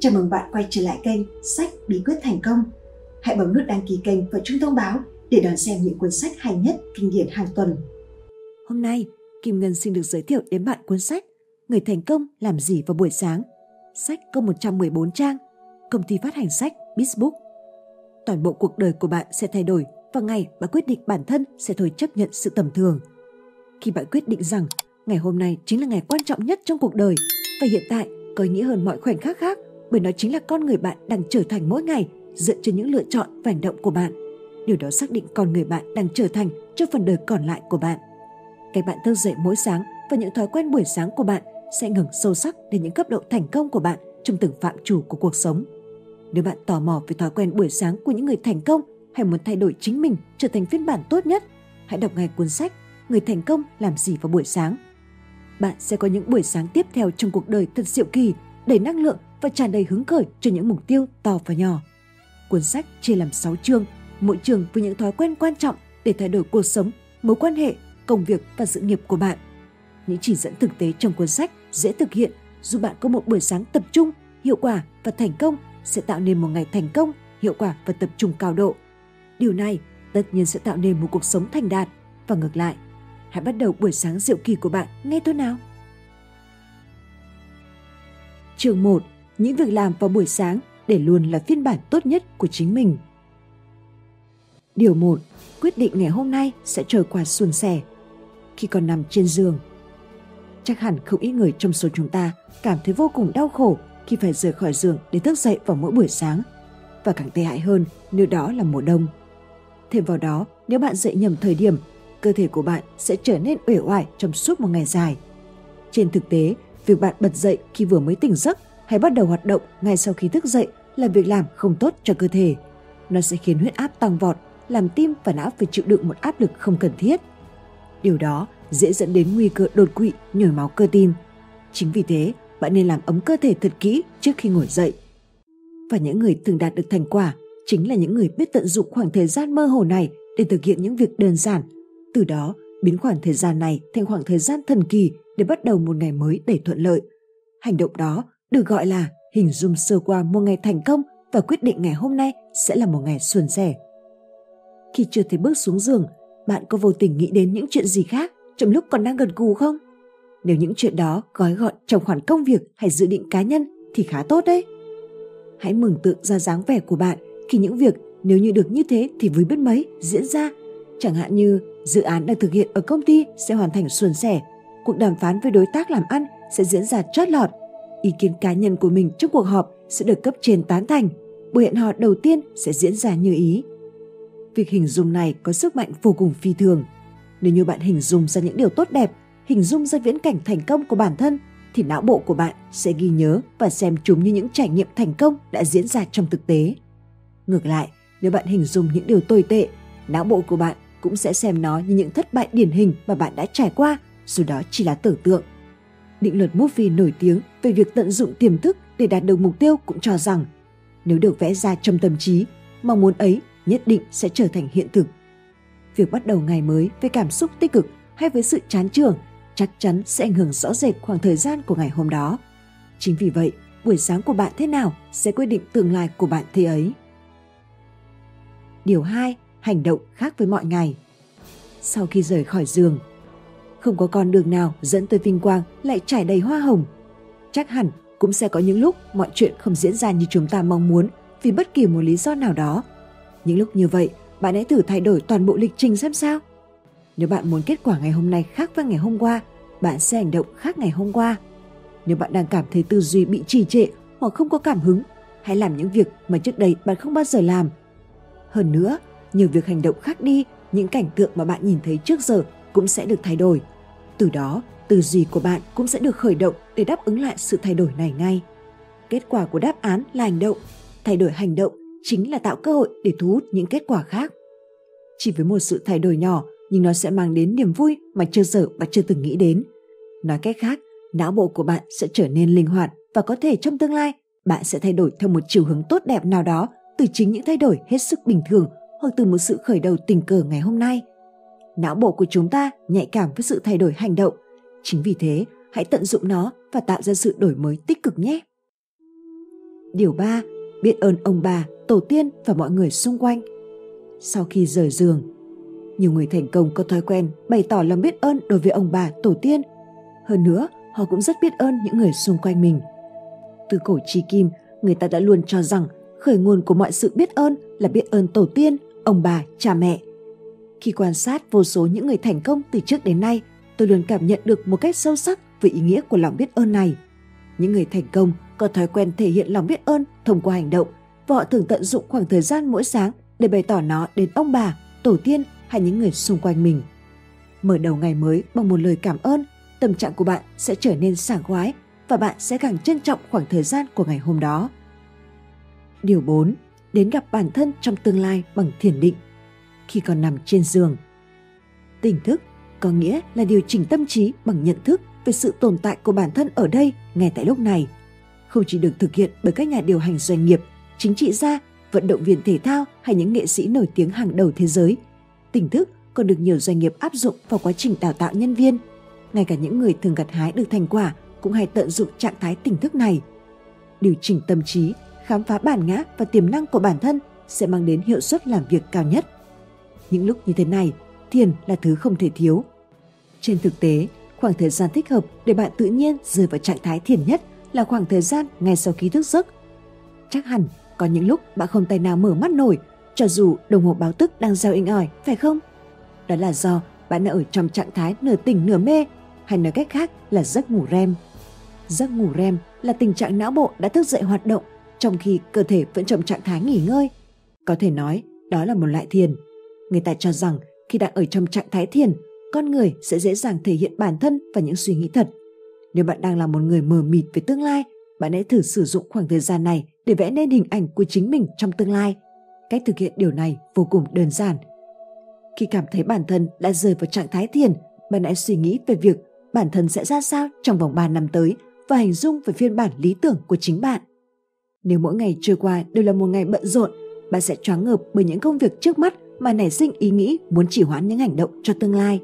Chào mừng bạn quay trở lại kênh Sách Bí quyết thành công. Hãy bấm nút đăng ký kênh và chuông thông báo để đón xem những cuốn sách hay nhất, kinh điển hàng tuần. Hôm nay, Kim Ngân xin được giới thiệu đến bạn cuốn sách Người thành công làm gì vào buổi sáng. Sách có 114 trang, công ty phát hành sách Bizbook. Toàn bộ cuộc đời của bạn sẽ thay đổi vào ngày bạn quyết định bản thân sẽ thôi chấp nhận sự tầm thường. Khi bạn quyết định rằng ngày hôm nay chính là ngày quan trọng nhất trong cuộc đời và hiện tại có ý nghĩa hơn mọi khoảnh khắc khác bởi nó chính là con người bạn đang trở thành mỗi ngày dựa trên những lựa chọn và hành động của bạn. Điều đó xác định con người bạn đang trở thành cho phần đời còn lại của bạn. Cách bạn thức dậy mỗi sáng và những thói quen buổi sáng của bạn sẽ ngừng sâu sắc đến những cấp độ thành công của bạn trong từng phạm chủ của cuộc sống. Nếu bạn tò mò về thói quen buổi sáng của những người thành công hay muốn thay đổi chính mình trở thành phiên bản tốt nhất, hãy đọc ngay cuốn sách Người thành công làm gì vào buổi sáng. Bạn sẽ có những buổi sáng tiếp theo trong cuộc đời thật diệu kỳ, đầy năng lượng và tràn đầy hứng khởi cho những mục tiêu to và nhỏ. Cuốn sách chia làm 6 chương, mỗi chương với những thói quen quan trọng để thay đổi cuộc sống, mối quan hệ, công việc và sự nghiệp của bạn. Những chỉ dẫn thực tế trong cuốn sách dễ thực hiện giúp bạn có một buổi sáng tập trung, hiệu quả và thành công sẽ tạo nên một ngày thành công, hiệu quả và tập trung cao độ. Điều này tất nhiên sẽ tạo nên một cuộc sống thành đạt và ngược lại. Hãy bắt đầu buổi sáng diệu kỳ của bạn ngay thôi nào. Chương 1 những việc làm vào buổi sáng để luôn là phiên bản tốt nhất của chính mình. Điều 1. Quyết định ngày hôm nay sẽ trôi qua suôn sẻ. Khi còn nằm trên giường, chắc hẳn không ít người trong số chúng ta cảm thấy vô cùng đau khổ khi phải rời khỏi giường để thức dậy vào mỗi buổi sáng. Và càng tệ hại hơn nếu đó là mùa đông. Thêm vào đó, nếu bạn dậy nhầm thời điểm, cơ thể của bạn sẽ trở nên uể oải trong suốt một ngày dài. Trên thực tế, việc bạn bật dậy khi vừa mới tỉnh giấc hay bắt đầu hoạt động ngay sau khi thức dậy là việc làm không tốt cho cơ thể. Nó sẽ khiến huyết áp tăng vọt, làm tim và não phải chịu đựng một áp lực không cần thiết. Điều đó dễ dẫn đến nguy cơ đột quỵ, nhồi máu cơ tim. Chính vì thế, bạn nên làm ấm cơ thể thật kỹ trước khi ngồi dậy. Và những người từng đạt được thành quả chính là những người biết tận dụng khoảng thời gian mơ hồ này để thực hiện những việc đơn giản. Từ đó, biến khoảng thời gian này thành khoảng thời gian thần kỳ để bắt đầu một ngày mới đầy thuận lợi. Hành động đó được gọi là hình dung sơ qua một ngày thành công và quyết định ngày hôm nay sẽ là một ngày suôn sẻ. Khi chưa thể bước xuống giường, bạn có vô tình nghĩ đến những chuyện gì khác trong lúc còn đang gần gù không? Nếu những chuyện đó gói gọn trong khoản công việc hay dự định cá nhân thì khá tốt đấy. Hãy mừng tượng ra dáng vẻ của bạn khi những việc nếu như được như thế thì vui biết mấy diễn ra. Chẳng hạn như dự án đang thực hiện ở công ty sẽ hoàn thành suôn sẻ, cuộc đàm phán với đối tác làm ăn sẽ diễn ra chót lọt ý kiến cá nhân của mình trong cuộc họp sẽ được cấp trên tán thành, buổi hẹn hò đầu tiên sẽ diễn ra như ý. Việc hình dung này có sức mạnh vô cùng phi thường. Nếu như bạn hình dung ra những điều tốt đẹp, hình dung ra viễn cảnh thành công của bản thân, thì não bộ của bạn sẽ ghi nhớ và xem chúng như những trải nghiệm thành công đã diễn ra trong thực tế. Ngược lại, nếu bạn hình dung những điều tồi tệ, não bộ của bạn cũng sẽ xem nó như những thất bại điển hình mà bạn đã trải qua, dù đó chỉ là tưởng tượng định luật Murphy nổi tiếng về việc tận dụng tiềm thức để đạt được mục tiêu cũng cho rằng nếu được vẽ ra trong tâm trí, mong muốn ấy nhất định sẽ trở thành hiện thực. Việc bắt đầu ngày mới với cảm xúc tích cực hay với sự chán trường chắc chắn sẽ ảnh hưởng rõ rệt khoảng thời gian của ngày hôm đó. Chính vì vậy, buổi sáng của bạn thế nào sẽ quyết định tương lai của bạn thế ấy. Điều 2. Hành động khác với mọi ngày. Sau khi rời khỏi giường, không có con đường nào dẫn tới vinh quang lại trải đầy hoa hồng. Chắc hẳn cũng sẽ có những lúc mọi chuyện không diễn ra như chúng ta mong muốn vì bất kỳ một lý do nào đó. Những lúc như vậy, bạn hãy thử thay đổi toàn bộ lịch trình xem sao. Nếu bạn muốn kết quả ngày hôm nay khác với ngày hôm qua, bạn sẽ hành động khác ngày hôm qua. Nếu bạn đang cảm thấy tư duy bị trì trệ hoặc không có cảm hứng, hãy làm những việc mà trước đây bạn không bao giờ làm. Hơn nữa, nhiều việc hành động khác đi, những cảnh tượng mà bạn nhìn thấy trước giờ cũng sẽ được thay đổi. Từ đó, tư duy của bạn cũng sẽ được khởi động để đáp ứng lại sự thay đổi này ngay. Kết quả của đáp án là hành động, thay đổi hành động chính là tạo cơ hội để thu hút những kết quả khác. Chỉ với một sự thay đổi nhỏ nhưng nó sẽ mang đến niềm vui mà chưa giờ và chưa từng nghĩ đến. Nói cách khác, não bộ của bạn sẽ trở nên linh hoạt và có thể trong tương lai bạn sẽ thay đổi theo một chiều hướng tốt đẹp nào đó từ chính những thay đổi hết sức bình thường hoặc từ một sự khởi đầu tình cờ ngày hôm nay não bộ của chúng ta nhạy cảm với sự thay đổi hành động. Chính vì thế, hãy tận dụng nó và tạo ra sự đổi mới tích cực nhé. Điều 3. Biết ơn ông bà, tổ tiên và mọi người xung quanh. Sau khi rời giường, nhiều người thành công có thói quen bày tỏ lòng biết ơn đối với ông bà, tổ tiên. Hơn nữa, họ cũng rất biết ơn những người xung quanh mình. Từ cổ chi kim, người ta đã luôn cho rằng khởi nguồn của mọi sự biết ơn là biết ơn tổ tiên, ông bà, cha mẹ. Khi quan sát vô số những người thành công từ trước đến nay, tôi luôn cảm nhận được một cách sâu sắc về ý nghĩa của lòng biết ơn này. Những người thành công có thói quen thể hiện lòng biết ơn thông qua hành động và họ thường tận dụng khoảng thời gian mỗi sáng để bày tỏ nó đến ông bà, tổ tiên hay những người xung quanh mình. Mở đầu ngày mới bằng một lời cảm ơn, tâm trạng của bạn sẽ trở nên sảng khoái và bạn sẽ càng trân trọng khoảng thời gian của ngày hôm đó. Điều 4. Đến gặp bản thân trong tương lai bằng thiền định. Khi còn nằm trên giường. Tỉnh thức có nghĩa là điều chỉnh tâm trí bằng nhận thức về sự tồn tại của bản thân ở đây ngay tại lúc này. Không chỉ được thực hiện bởi các nhà điều hành doanh nghiệp, chính trị gia, vận động viên thể thao hay những nghệ sĩ nổi tiếng hàng đầu thế giới. Tỉnh thức còn được nhiều doanh nghiệp áp dụng vào quá trình đào tạo nhân viên. Ngay cả những người thường gặt hái được thành quả cũng hay tận dụng trạng thái tỉnh thức này. Điều chỉnh tâm trí, khám phá bản ngã và tiềm năng của bản thân sẽ mang đến hiệu suất làm việc cao nhất. Những lúc như thế này, thiền là thứ không thể thiếu. Trên thực tế, khoảng thời gian thích hợp để bạn tự nhiên rơi vào trạng thái thiền nhất là khoảng thời gian ngay sau khi thức giấc. Chắc hẳn có những lúc bạn không tay nào mở mắt nổi, cho dù đồng hồ báo thức đang reo inh ỏi, phải không? Đó là do bạn đã ở trong trạng thái nửa tỉnh nửa mê, hay nói cách khác là giấc ngủ REM. Giấc ngủ REM là tình trạng não bộ đã thức dậy hoạt động trong khi cơ thể vẫn trong trạng thái nghỉ ngơi. Có thể nói đó là một loại thiền. Người ta cho rằng khi đang ở trong trạng thái thiền, con người sẽ dễ dàng thể hiện bản thân và những suy nghĩ thật. Nếu bạn đang là một người mờ mịt về tương lai, bạn hãy thử sử dụng khoảng thời gian này để vẽ nên hình ảnh của chính mình trong tương lai. Cách thực hiện điều này vô cùng đơn giản. Khi cảm thấy bản thân đã rơi vào trạng thái thiền, bạn hãy suy nghĩ về việc bản thân sẽ ra sao trong vòng 3 năm tới và hình dung về phiên bản lý tưởng của chính bạn. Nếu mỗi ngày trôi qua đều là một ngày bận rộn, bạn sẽ choáng ngợp bởi những công việc trước mắt mà nảy sinh ý nghĩ muốn chỉ hoãn những hành động cho tương lai.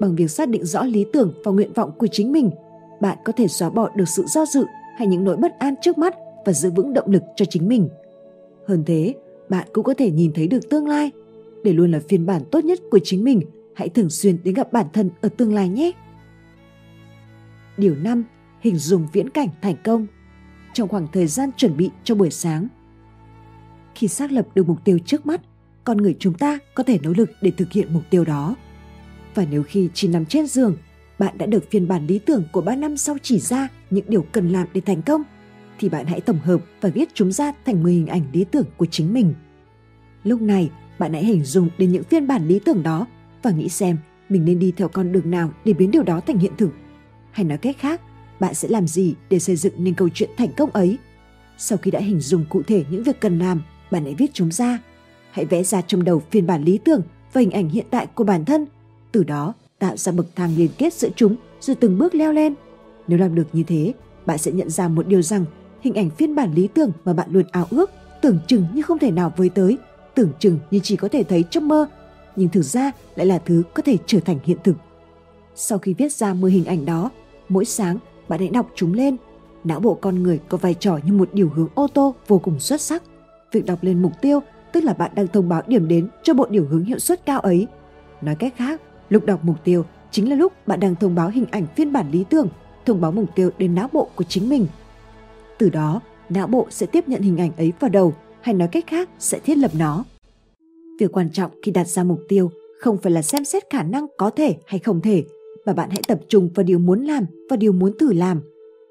Bằng việc xác định rõ lý tưởng và nguyện vọng của chính mình, bạn có thể xóa bỏ được sự do dự hay những nỗi bất an trước mắt và giữ vững động lực cho chính mình. Hơn thế, bạn cũng có thể nhìn thấy được tương lai. Để luôn là phiên bản tốt nhất của chính mình, hãy thường xuyên đến gặp bản thân ở tương lai nhé. Điều 5. Hình dung viễn cảnh thành công trong khoảng thời gian chuẩn bị cho buổi sáng. Khi xác lập được mục tiêu trước mắt, con người chúng ta có thể nỗ lực để thực hiện mục tiêu đó. Và nếu khi chỉ nằm trên giường, bạn đã được phiên bản lý tưởng của 3 năm sau chỉ ra những điều cần làm để thành công, thì bạn hãy tổng hợp và viết chúng ra thành 10 hình ảnh lý tưởng của chính mình. Lúc này, bạn hãy hình dung đến những phiên bản lý tưởng đó và nghĩ xem mình nên đi theo con đường nào để biến điều đó thành hiện thực. Hay nói cách khác, bạn sẽ làm gì để xây dựng nên câu chuyện thành công ấy. Sau khi đã hình dung cụ thể những việc cần làm, bạn hãy viết chúng ra. Hãy vẽ ra trong đầu phiên bản lý tưởng và hình ảnh hiện tại của bản thân. Từ đó, tạo ra bậc thang liên kết giữa chúng rồi từng bước leo lên. Nếu làm được như thế, bạn sẽ nhận ra một điều rằng hình ảnh phiên bản lý tưởng mà bạn luôn ao ước tưởng chừng như không thể nào với tới, tưởng chừng như chỉ có thể thấy trong mơ, nhưng thực ra lại là thứ có thể trở thành hiện thực. Sau khi viết ra 10 hình ảnh đó, mỗi sáng bạn hãy đọc chúng lên. Não bộ con người có vai trò như một điều hướng ô tô vô cùng xuất sắc. Việc đọc lên mục tiêu tức là bạn đang thông báo điểm đến cho bộ điều hướng hiệu suất cao ấy. Nói cách khác, lúc đọc mục tiêu chính là lúc bạn đang thông báo hình ảnh phiên bản lý tưởng, thông báo mục tiêu đến não bộ của chính mình. Từ đó, não bộ sẽ tiếp nhận hình ảnh ấy vào đầu, hay nói cách khác sẽ thiết lập nó. Việc quan trọng khi đặt ra mục tiêu không phải là xem xét khả năng có thể hay không thể, mà bạn hãy tập trung vào điều muốn làm và điều muốn thử làm.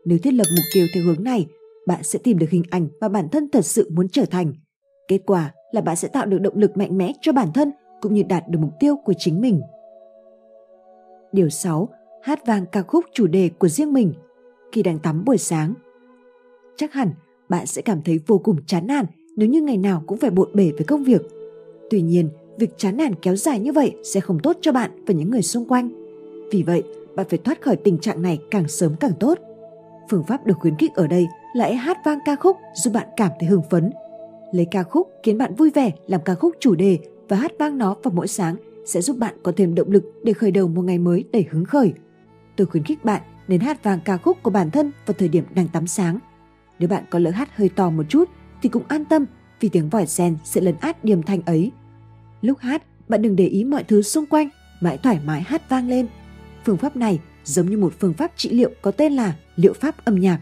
Nếu thiết lập mục tiêu theo hướng này, bạn sẽ tìm được hình ảnh mà bản thân thật sự muốn trở thành. Kết quả là bạn sẽ tạo được động lực mạnh mẽ cho bản thân cũng như đạt được mục tiêu của chính mình. Điều 6. Hát vang ca khúc chủ đề của riêng mình khi đang tắm buổi sáng. Chắc hẳn bạn sẽ cảm thấy vô cùng chán nản nếu như ngày nào cũng phải bộn bề với công việc. Tuy nhiên, việc chán nản kéo dài như vậy sẽ không tốt cho bạn và những người xung quanh. Vì vậy, bạn phải thoát khỏi tình trạng này càng sớm càng tốt. Phương pháp được khuyến khích ở đây là hãy hát vang ca khúc giúp bạn cảm thấy hưng phấn. Lấy ca khúc khiến bạn vui vẻ làm ca khúc chủ đề và hát vang nó vào mỗi sáng sẽ giúp bạn có thêm động lực để khởi đầu một ngày mới đầy hứng khởi. Tôi khuyến khích bạn nên hát vang ca khúc của bản thân vào thời điểm đang tắm sáng. Nếu bạn có lỡ hát hơi to một chút thì cũng an tâm vì tiếng vòi sen sẽ lấn át điềm thanh ấy. Lúc hát, bạn đừng để ý mọi thứ xung quanh, mãi thoải mái hát vang lên. Phương pháp này giống như một phương pháp trị liệu có tên là liệu pháp âm nhạc.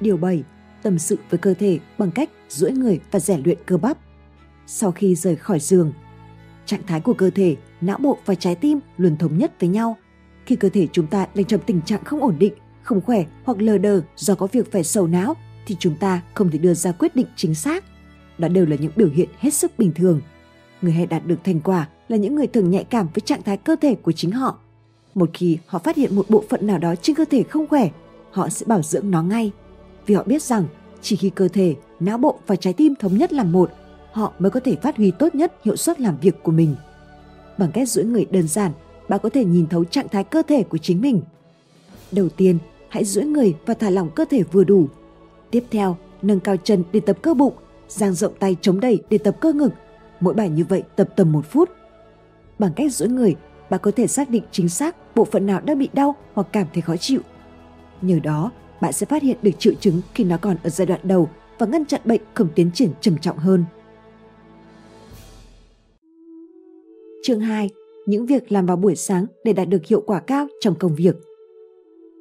Điều 7. Tâm sự với cơ thể bằng cách duỗi người và rèn luyện cơ bắp. Sau khi rời khỏi giường, trạng thái của cơ thể, não bộ và trái tim luôn thống nhất với nhau. Khi cơ thể chúng ta đang trong tình trạng không ổn định, không khỏe hoặc lờ đờ do có việc phải sầu não thì chúng ta không thể đưa ra quyết định chính xác. Đó đều là những biểu hiện hết sức bình thường. Người hay đạt được thành quả là những người thường nhạy cảm với trạng thái cơ thể của chính họ. Một khi họ phát hiện một bộ phận nào đó trên cơ thể không khỏe, họ sẽ bảo dưỡng nó ngay. Vì họ biết rằng chỉ khi cơ thể, não bộ và trái tim thống nhất làm một, họ mới có thể phát huy tốt nhất hiệu suất làm việc của mình. Bằng cách duỗi người đơn giản, bạn có thể nhìn thấu trạng thái cơ thể của chính mình. Đầu tiên, hãy duỗi người và thả lỏng cơ thể vừa đủ. Tiếp theo, nâng cao chân để tập cơ bụng, dang rộng tay chống đẩy để tập cơ ngực. Mỗi bài như vậy tập tầm một phút. Bằng cách duỗi người, bạn có thể xác định chính xác bộ phận nào đang bị đau hoặc cảm thấy khó chịu. Nhờ đó, bạn sẽ phát hiện được triệu chứng khi nó còn ở giai đoạn đầu và ngăn chặn bệnh không tiến triển trầm trọng hơn. Chương 2. Những việc làm vào buổi sáng để đạt được hiệu quả cao trong công việc.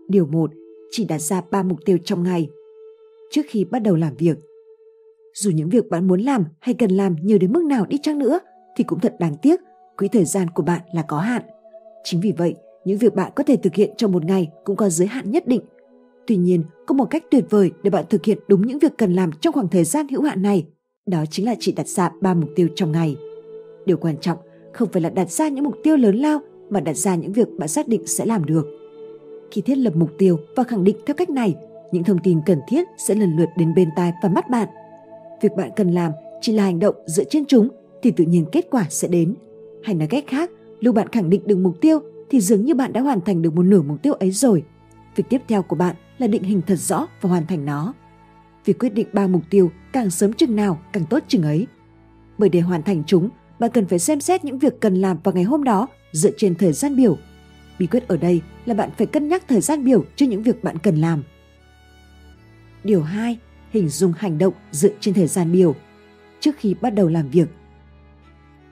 Điều 1. Chỉ đặt ra 3 mục tiêu trong ngày. Trước khi bắt đầu làm việc, dù những việc bạn muốn làm hay cần làm nhiều đến mức nào đi chăng nữa thì cũng thật đáng tiếc, quỹ thời gian của bạn là có hạn. Chính vì vậy, những việc bạn có thể thực hiện trong một ngày cũng có giới hạn nhất định. Tuy nhiên, có một cách tuyệt vời để bạn thực hiện đúng những việc cần làm trong khoảng thời gian hữu hạn này. Đó chính là chỉ đặt ra 3 mục tiêu trong ngày. Điều quan trọng không phải là đặt ra những mục tiêu lớn lao mà đặt ra những việc bạn xác định sẽ làm được. Khi thiết lập mục tiêu và khẳng định theo cách này, những thông tin cần thiết sẽ lần lượt đến bên tai và mắt bạn. Việc bạn cần làm chỉ là hành động dựa trên chúng thì tự nhiên kết quả sẽ đến. Hay nói cách khác, lúc bạn khẳng định được mục tiêu thì dường như bạn đã hoàn thành được một nửa mục tiêu ấy rồi. Việc tiếp theo của bạn là định hình thật rõ và hoàn thành nó. Việc quyết định ba mục tiêu càng sớm chừng nào càng tốt chừng ấy. Bởi để hoàn thành chúng, bạn cần phải xem xét những việc cần làm vào ngày hôm đó dựa trên thời gian biểu. Bí quyết ở đây là bạn phải cân nhắc thời gian biểu cho những việc bạn cần làm. Điều 2. Hình dung hành động dựa trên thời gian biểu. Trước khi bắt đầu làm việc,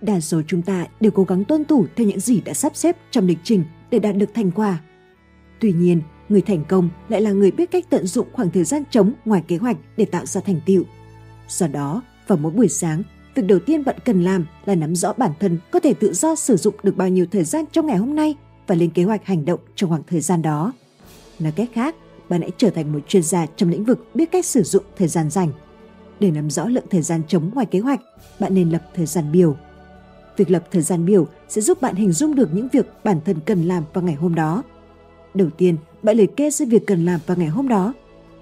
đa số chúng ta đều cố gắng tuân thủ theo những gì đã sắp xếp trong lịch trình để đạt được thành quả. Tuy nhiên, người thành công lại là người biết cách tận dụng khoảng thời gian trống ngoài kế hoạch để tạo ra thành tựu. Do đó, vào mỗi buổi sáng, việc đầu tiên bạn cần làm là nắm rõ bản thân có thể tự do sử dụng được bao nhiêu thời gian trong ngày hôm nay và lên kế hoạch hành động trong khoảng thời gian đó. Nói cách khác, bạn hãy trở thành một chuyên gia trong lĩnh vực biết cách sử dụng thời gian rảnh. Để nắm rõ lượng thời gian trống ngoài kế hoạch, bạn nên lập thời gian biểu. Việc lập thời gian biểu sẽ giúp bạn hình dung được những việc bản thân cần làm vào ngày hôm đó. Đầu tiên, bạn liệt kê ra việc cần làm vào ngày hôm đó.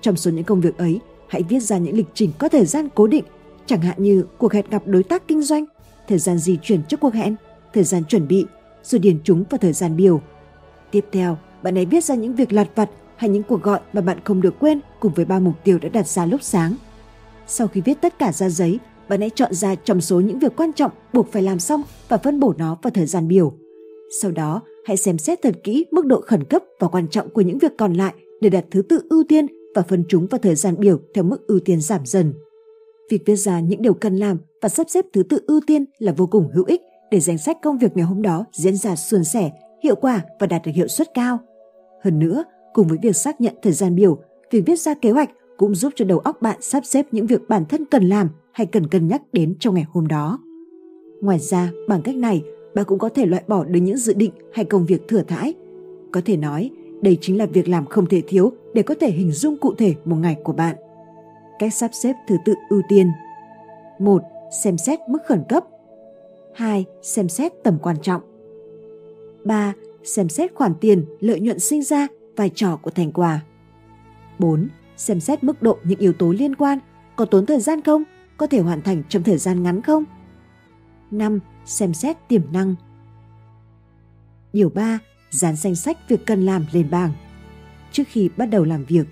Trong số những công việc ấy, hãy viết ra những lịch trình có thời gian cố định, chẳng hạn như cuộc hẹn gặp đối tác kinh doanh, thời gian di chuyển trước cuộc hẹn, thời gian chuẩn bị, rồi điền chúng vào thời gian biểu. Tiếp theo, bạn hãy viết ra những việc lặt vặt hay những cuộc gọi mà bạn không được quên cùng với ba mục tiêu đã đặt ra lúc sáng. Sau khi viết tất cả ra giấy, bạn hãy chọn ra trong số những việc quan trọng buộc phải làm xong và phân bổ nó vào thời gian biểu. Sau đó, hãy xem xét thật kỹ mức độ khẩn cấp và quan trọng của những việc còn lại để đặt thứ tự ưu tiên và phân chúng vào thời gian biểu theo mức ưu tiên giảm dần. Việc viết ra những điều cần làm và sắp xếp thứ tự ưu tiên là vô cùng hữu ích để danh sách công việc ngày hôm đó diễn ra suôn sẻ, hiệu quả và đạt được hiệu suất cao. Hơn nữa, cùng với việc xác nhận thời gian biểu, việc viết ra kế hoạch cũng giúp cho đầu óc bạn sắp xếp những việc bản thân cần làm hay cần cân nhắc đến trong ngày hôm đó. Ngoài ra, bằng cách này, bạn cũng có thể loại bỏ được những dự định hay công việc thừa thãi. Có thể nói, đây chính là việc làm không thể thiếu để có thể hình dung cụ thể một ngày của bạn. Cách sắp xếp thứ tự ưu tiên 1. Xem xét mức khẩn cấp 2. Xem xét tầm quan trọng 3. Xem xét khoản tiền, lợi nhuận sinh ra, vai trò của thành quả 4. Xem xét mức độ những yếu tố liên quan, có tốn thời gian không, có thể hoàn thành trong thời gian ngắn không 5. Xem xét tiềm năng Điều 3. Dán danh sách việc cần làm lên bảng. Trước khi bắt đầu làm việc,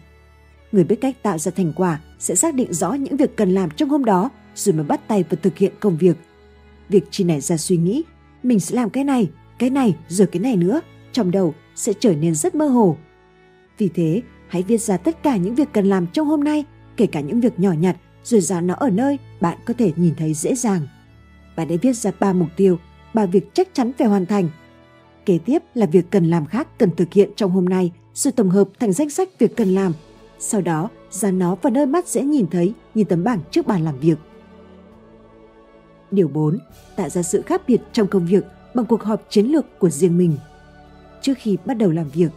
người biết cách tạo ra thành quả sẽ xác định rõ những việc cần làm trong hôm đó rồi mới bắt tay vào thực hiện công việc. Việc chỉ nảy ra suy nghĩ, mình sẽ làm cái này, cái này rồi cái này nữa, trong đầu sẽ trở nên rất mơ hồ. Vì thế, Hãy viết ra tất cả những việc cần làm trong hôm nay, kể cả những việc nhỏ nhặt, rồi dán nó ở nơi bạn có thể nhìn thấy dễ dàng. Bạn hãy viết ra 3 mục tiêu, 3 việc chắc chắn phải hoàn thành. Kế tiếp là việc cần làm khác cần thực hiện trong hôm nay, rồi tổng hợp thành danh sách việc cần làm. Sau đó, dán nó vào nơi mắt dễ nhìn thấy như tấm bảng trước bàn làm việc. Điều 4. Tạo ra sự khác biệt trong công việc bằng cuộc họp chiến lược của riêng mình. Trước khi bắt đầu làm việc,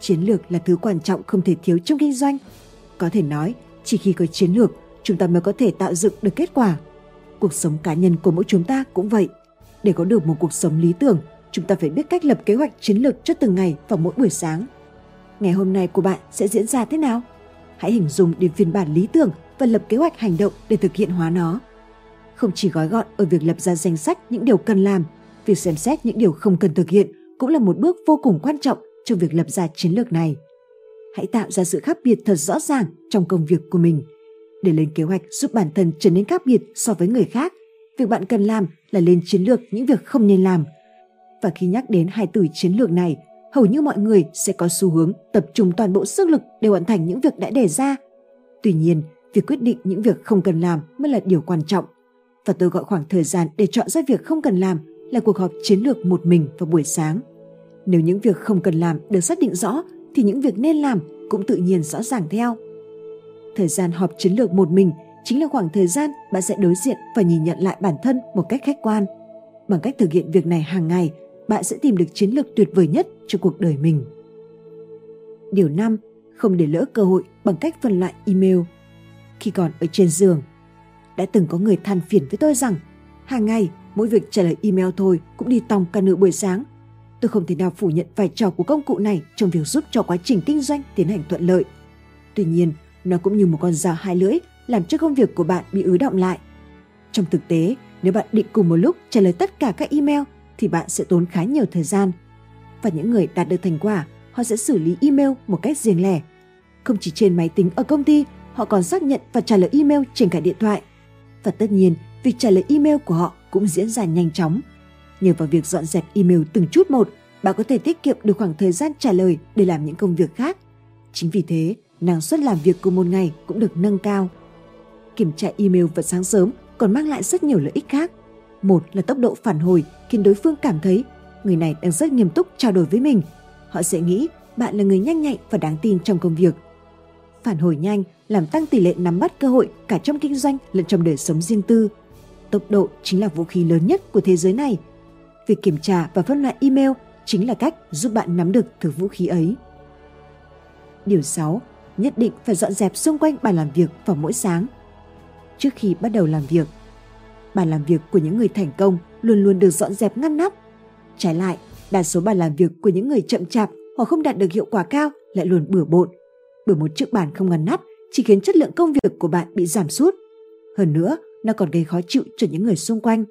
chiến lược là thứ quan trọng không thể thiếu trong kinh doanh. Có thể nói, chỉ khi có chiến lược, chúng ta mới có thể tạo dựng được kết quả. Cuộc sống cá nhân của mỗi chúng ta cũng vậy. Để có được một cuộc sống lý tưởng, chúng ta phải biết cách lập kế hoạch chiến lược cho từng ngày và mỗi buổi sáng. Ngày hôm nay của bạn sẽ diễn ra thế nào? Hãy hình dung đến phiên bản lý tưởng và lập kế hoạch hành động để thực hiện hóa nó. Không chỉ gói gọn ở việc lập ra danh sách những điều cần làm, việc xem xét những điều không cần thực hiện cũng là một bước vô cùng quan trọng trong việc lập ra chiến lược này. Hãy tạo ra sự khác biệt thật rõ ràng trong công việc của mình. Để lên kế hoạch giúp bản thân trở nên khác biệt so với người khác, việc bạn cần làm là lên chiến lược những việc không nên làm. Và khi nhắc đến hai từ chiến lược này, hầu như mọi người sẽ có xu hướng tập trung toàn bộ sức lực để hoàn thành những việc đã đề ra. Tuy nhiên, việc quyết định những việc không cần làm mới là điều quan trọng. Và tôi gọi khoảng thời gian để chọn ra việc không cần làm là cuộc họp chiến lược một mình vào buổi sáng. Nếu những việc không cần làm được xác định rõ thì những việc nên làm cũng tự nhiên rõ ràng theo. Thời gian họp chiến lược một mình chính là khoảng thời gian bạn sẽ đối diện và nhìn nhận lại bản thân một cách khách quan. Bằng cách thực hiện việc này hàng ngày, bạn sẽ tìm được chiến lược tuyệt vời nhất cho cuộc đời mình. Điều 5. Không để lỡ cơ hội bằng cách phân loại email. Khi còn ở trên giường, đã từng có người than phiền với tôi rằng hàng ngày mỗi việc trả lời email thôi cũng đi tòng cả nửa buổi sáng. Tôi không thể nào phủ nhận vai trò của công cụ này trong việc giúp cho quá trình kinh doanh tiến hành thuận lợi. Tuy nhiên, nó cũng như một con dao hai lưỡi làm cho công việc của bạn bị ứ động lại. Trong thực tế, nếu bạn định cùng một lúc trả lời tất cả các email thì bạn sẽ tốn khá nhiều thời gian. Và những người đạt được thành quả, họ sẽ xử lý email một cách riêng lẻ. Không chỉ trên máy tính ở công ty, họ còn xác nhận và trả lời email trên cả điện thoại. Và tất nhiên, việc trả lời email của họ cũng diễn ra nhanh chóng. Nhờ vào việc dọn dẹp email từng chút một, bạn có thể tiết kiệm được khoảng thời gian trả lời để làm những công việc khác. Chính vì thế, năng suất làm việc của một ngày cũng được nâng cao. Kiểm tra email vào sáng sớm còn mang lại rất nhiều lợi ích khác. Một là tốc độ phản hồi khiến đối phương cảm thấy người này đang rất nghiêm túc trao đổi với mình. Họ sẽ nghĩ bạn là người nhanh nhạy và đáng tin trong công việc. Phản hồi nhanh làm tăng tỷ lệ nắm bắt cơ hội cả trong kinh doanh lẫn trong đời sống riêng tư. Tốc độ chính là vũ khí lớn nhất của thế giới này. Việc kiểm tra và phân loại email chính là cách giúp bạn nắm được thứ vũ khí ấy. Điều 6. Nhất định phải dọn dẹp xung quanh bàn làm việc vào mỗi sáng. Trước khi bắt đầu làm việc, bàn làm việc của những người thành công luôn luôn được dọn dẹp ngăn nắp. Trái lại, đa số bàn làm việc của những người chậm chạp hoặc không đạt được hiệu quả cao lại luôn bừa bộn. Bởi một chiếc bàn không ngăn nắp chỉ khiến chất lượng công việc của bạn bị giảm sút. Hơn nữa, nó còn gây khó chịu cho những người xung quanh.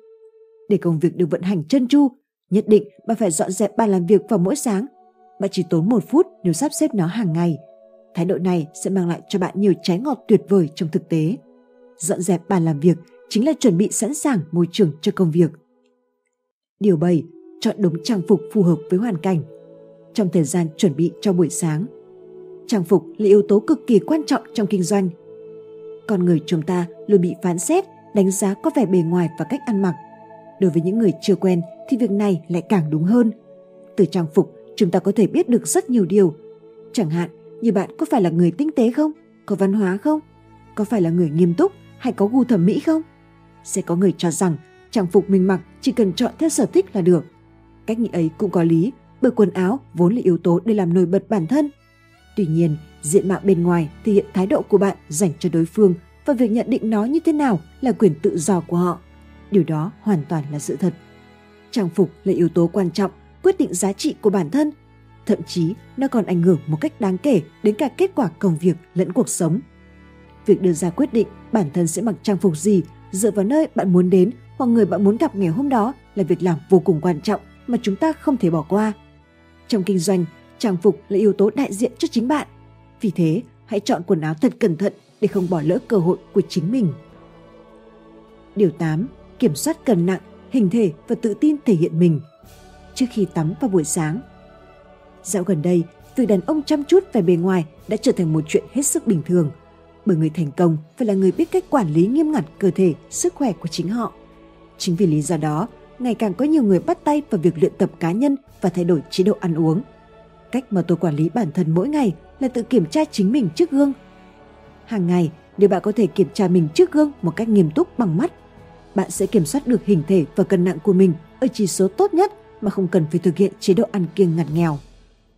Để công việc được vận hành chân chu, nhất định bạn phải dọn dẹp bàn làm việc vào mỗi sáng. Bạn chỉ tốn một phút nếu sắp xếp nó hàng ngày. Thái độ này sẽ mang lại cho bạn nhiều trái ngọt tuyệt vời trong thực tế. Dọn dẹp bàn làm việc chính là chuẩn bị sẵn sàng môi trường cho công việc. Điều 7. Chọn đúng trang phục phù hợp với hoàn cảnh. Trong thời gian chuẩn bị cho buổi sáng, trang phục là yếu tố cực kỳ quan trọng trong kinh doanh. Con người chúng ta luôn bị phán xét, đánh giá có vẻ bề ngoài và cách ăn mặc. Đối với những người chưa quen thì việc này lại càng đúng hơn. Từ trang phục, chúng ta có thể biết được rất nhiều điều. Chẳng hạn như bạn có phải là người tinh tế không? Có văn hóa không? Có phải là người nghiêm túc hay có gu thẩm mỹ không? Sẽ có người cho rằng trang phục mình mặc chỉ cần chọn theo sở thích là được. Cách nghĩ ấy cũng có lý, bởi quần áo vốn là yếu tố để làm nổi bật bản thân. Tuy nhiên, diện mạo bên ngoài thể hiện thái độ của bạn dành cho đối phương và việc nhận định nó như thế nào là quyền tự do của họ. Điều đó hoàn toàn là sự thật. Trang phục là yếu tố quan trọng quyết định giá trị của bản thân. Thậm chí, nó còn ảnh hưởng một cách đáng kể đến cả kết quả công việc lẫn cuộc sống. Việc đưa ra quyết định bản thân sẽ mặc trang phục gì dựa vào nơi bạn muốn đến hoặc người bạn muốn gặp ngày hôm đó là việc làm vô cùng quan trọng mà chúng ta không thể bỏ qua. Trong kinh doanh, trang phục là yếu tố đại diện cho chính bạn. Vì thế, hãy chọn quần áo thật cẩn thận để không bỏ lỡ cơ hội của chính mình. Điều 8. Kiểm soát cân nặng, hình thể và tự tin thể hiện mình. Trước khi tắm vào buổi sáng. Dạo gần đây, việc đàn ông chăm chút về bề ngoài đã trở thành một chuyện hết sức bình thường. Bởi người thành công phải là người biết cách quản lý nghiêm ngặt cơ thể, sức khỏe của chính họ. Chính vì lý do đó, ngày càng có nhiều người bắt tay vào việc luyện tập cá nhân và thay đổi chế độ ăn uống. Cách mà tôi quản lý bản thân mỗi ngày là tự kiểm tra chính mình trước gương. Hàng ngày, nếu bạn có thể kiểm tra mình trước gương một cách nghiêm túc bằng mắt, bạn sẽ kiểm soát được hình thể và cân nặng của mình ở chỉ số tốt nhất mà không cần phải thực hiện chế độ ăn kiêng ngặt nghèo.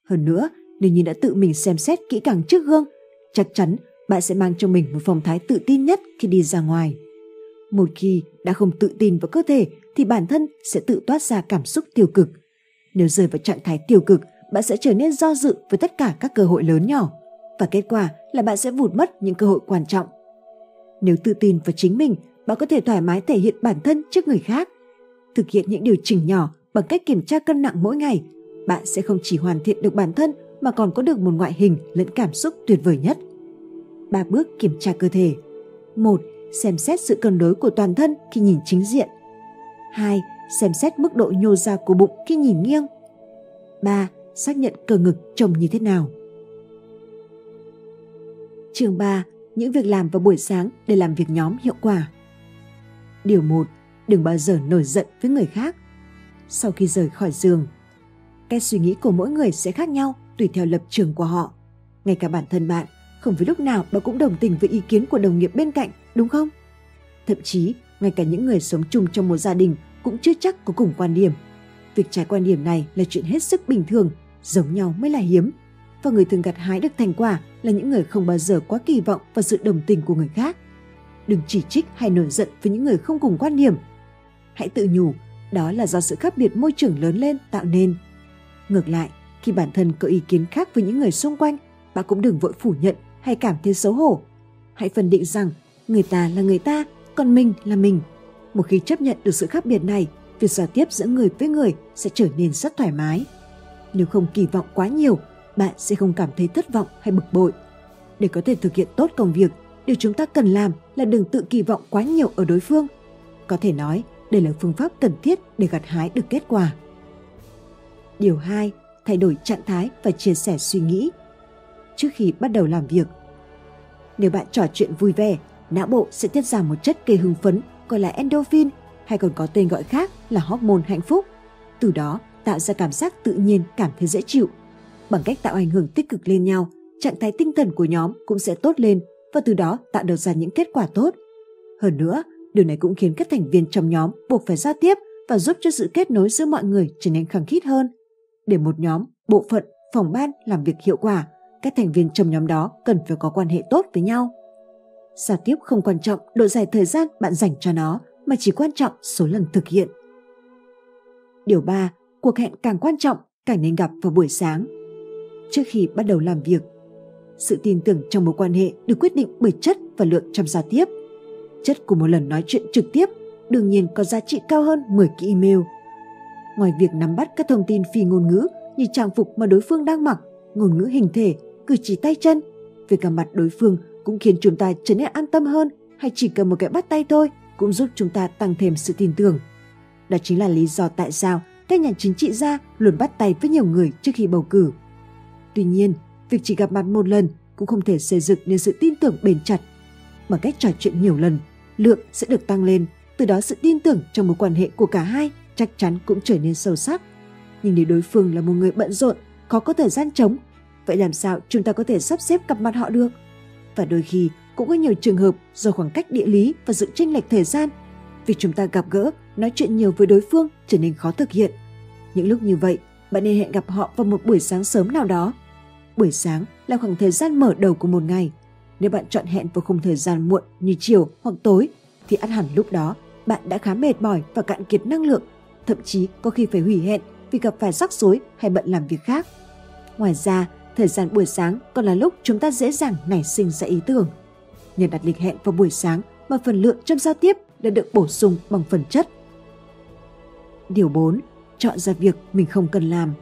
Hơn nữa, nếu như đã tự mình xem xét kỹ càng trước gương, chắc chắn bạn sẽ mang cho mình một phong thái tự tin nhất khi đi ra ngoài. Một khi đã không tự tin vào cơ thể thì bản thân sẽ tự toát ra cảm xúc tiêu cực. Nếu rơi vào trạng thái tiêu cực, bạn sẽ trở nên do dự với tất cả các cơ hội lớn nhỏ và kết quả là bạn sẽ vụt mất những cơ hội quan trọng. Nếu tự tin vào chính mình, bạn có thể thoải mái thể hiện bản thân trước người khác. Thực hiện những điều chỉnh nhỏ bằng cách kiểm tra cân nặng mỗi ngày, bạn sẽ không chỉ hoàn thiện được bản thân mà còn có được một ngoại hình lẫn cảm xúc tuyệt vời nhất. Ba bước kiểm tra cơ thể. một Xem xét sự cân đối của toàn thân khi nhìn chính diện. 2. Xem xét mức độ nhô ra của bụng khi nhìn nghiêng. 3. Xác nhận cơ ngực trông như thế nào. Chương 3. Những việc làm vào buổi sáng để làm việc nhóm hiệu quả. Điều 1. Đừng bao giờ nổi giận với người khác. Sau khi rời khỏi giường, cái suy nghĩ của mỗi người sẽ khác nhau tùy theo lập trường của họ. Ngay cả bản thân bạn, không phải lúc nào bạn cũng đồng tình với ý kiến của đồng nghiệp bên cạnh, đúng không? Thậm chí, ngay cả những người sống chung trong một gia đình cũng chưa chắc có cùng quan điểm. Việc trái quan điểm này là chuyện hết sức bình thường, giống nhau mới là hiếm. Và người thường gặt hái được thành quả là những người không bao giờ quá kỳ vọng vào sự đồng tình của người khác. Đừng chỉ trích hay nổi giận với những người không cùng quan điểm. Hãy tự nhủ, đó là do sự khác biệt môi trường lớn lên tạo nên. Ngược lại, khi bản thân có ý kiến khác với những người xung quanh, bạn cũng đừng vội phủ nhận hay cảm thấy xấu hổ. Hãy phân định rằng người ta là người ta, còn mình là mình. Một khi chấp nhận được sự khác biệt này, việc giao tiếp giữa người với người sẽ trở nên rất thoải mái. Nếu không kỳ vọng quá nhiều, bạn sẽ không cảm thấy thất vọng hay bực bội. Để có thể thực hiện tốt công việc, điều chúng ta cần làm là đừng tự kỳ vọng quá nhiều ở đối phương. Có thể nói, đây là phương pháp cần thiết để gặt hái được kết quả. Điều 2. Thay đổi trạng thái và chia sẻ suy nghĩ. Trước khi bắt đầu làm việc, nếu bạn trò chuyện vui vẻ, não bộ sẽ tiết ra một chất gây hưng phấn gọi là endorphin hay còn có tên gọi khác là hormone hạnh phúc. Từ đó tạo ra cảm giác tự nhiên cảm thấy dễ chịu. Bằng cách tạo ảnh hưởng tích cực lên nhau, trạng thái tinh thần của nhóm cũng sẽ tốt lên và từ đó tạo được ra những kết quả tốt. Hơn nữa, điều này cũng khiến các thành viên trong nhóm buộc phải giao tiếp và giúp cho sự kết nối giữa mọi người trở nên khăng khít hơn. Để một nhóm, bộ phận, phòng ban làm việc hiệu quả, các thành viên trong nhóm đó cần phải có quan hệ tốt với nhau. Giao tiếp không quan trọng độ dài thời gian bạn dành cho nó, mà chỉ quan trọng số lần thực hiện. Điều 3. Cuộc hẹn càng quan trọng, càng nên gặp vào buổi sáng. Trước khi bắt đầu làm việc, sự tin tưởng trong mối quan hệ được quyết định bởi chất và lượng trong giao tiếp. Chất của một lần nói chuyện trực tiếp đương nhiên có giá trị cao hơn 10 cái email. Ngoài việc nắm bắt các thông tin phi ngôn ngữ như trang phục mà đối phương đang mặc, ngôn ngữ hình thể, cử chỉ tay chân, việc gặp mặt đối phương cũng khiến chúng ta trở nên an tâm hơn hay chỉ cần một cái bắt tay thôi cũng giúp chúng ta tăng thêm sự tin tưởng. Đó chính là lý do tại sao các nhà chính trị gia luôn bắt tay với nhiều người trước khi bầu cử. Tuy nhiên, việc chỉ gặp mặt một lần cũng không thể xây dựng nên sự tin tưởng bền chặt. Bằng cách trò chuyện nhiều lần, lượng sẽ được tăng lên, từ đó sự tin tưởng trong mối quan hệ của cả hai chắc chắn cũng trở nên sâu sắc. Nhưng nếu đối phương là một người bận rộn, khó có thời gian trống, vậy làm sao chúng ta có thể sắp xếp gặp mặt họ được? Và đôi khi cũng có nhiều trường hợp do khoảng cách địa lý và sự chênh lệch thời gian, việc chúng ta gặp gỡ, nói chuyện nhiều với đối phương trở nên khó thực hiện. Những lúc như vậy, bạn nên hẹn gặp họ vào một buổi sáng sớm nào đó. Buổi sáng là khoảng thời gian mở đầu của một ngày. Nếu bạn chọn hẹn vào khung thời gian muộn như chiều hoặc tối, thì ăn hẳn lúc đó bạn đã khá mệt mỏi và cạn kiệt năng lượng, thậm chí có khi phải hủy hẹn vì gặp phải rắc rối hay bận làm việc khác. Ngoài ra, thời gian buổi sáng còn là lúc chúng ta dễ dàng nảy sinh ra ý tưởng. Nhờ đặt lịch hẹn vào buổi sáng mà phần lượng trong giao tiếp đã được bổ sung bằng phần chất. Điều 4. Chọn ra việc mình không cần làm.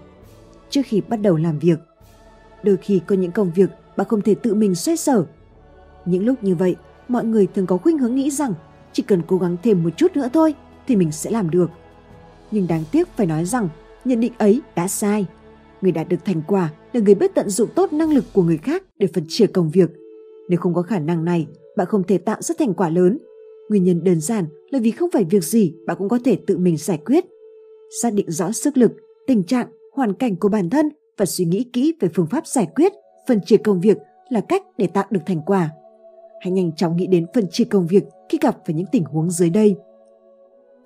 Trước khi bắt đầu làm việc, đôi khi có những công việc bạn không thể tự mình xoay sở. Những lúc như vậy, mọi người thường có khuynh hướng nghĩ rằng chỉ cần cố gắng thêm một chút nữa thôi thì mình sẽ làm được. Nhưng đáng tiếc phải nói rằng nhận định ấy đã sai. Người đạt được thành quả là người biết tận dụng tốt năng lực của người khác để phân chia công việc. Nếu không có khả năng này, bạn không thể tạo ra thành quả lớn. Nguyên nhân đơn giản là vì không phải việc gì bạn cũng có thể tự mình giải quyết. Xác định rõ sức lực, tình trạng, hoàn cảnh của bản thân và suy nghĩ kỹ về phương pháp giải quyết, phân chia công việc là cách để tạo được thành quả. Hãy nhanh chóng nghĩ đến phân chia công việc khi gặp phải những tình huống dưới đây.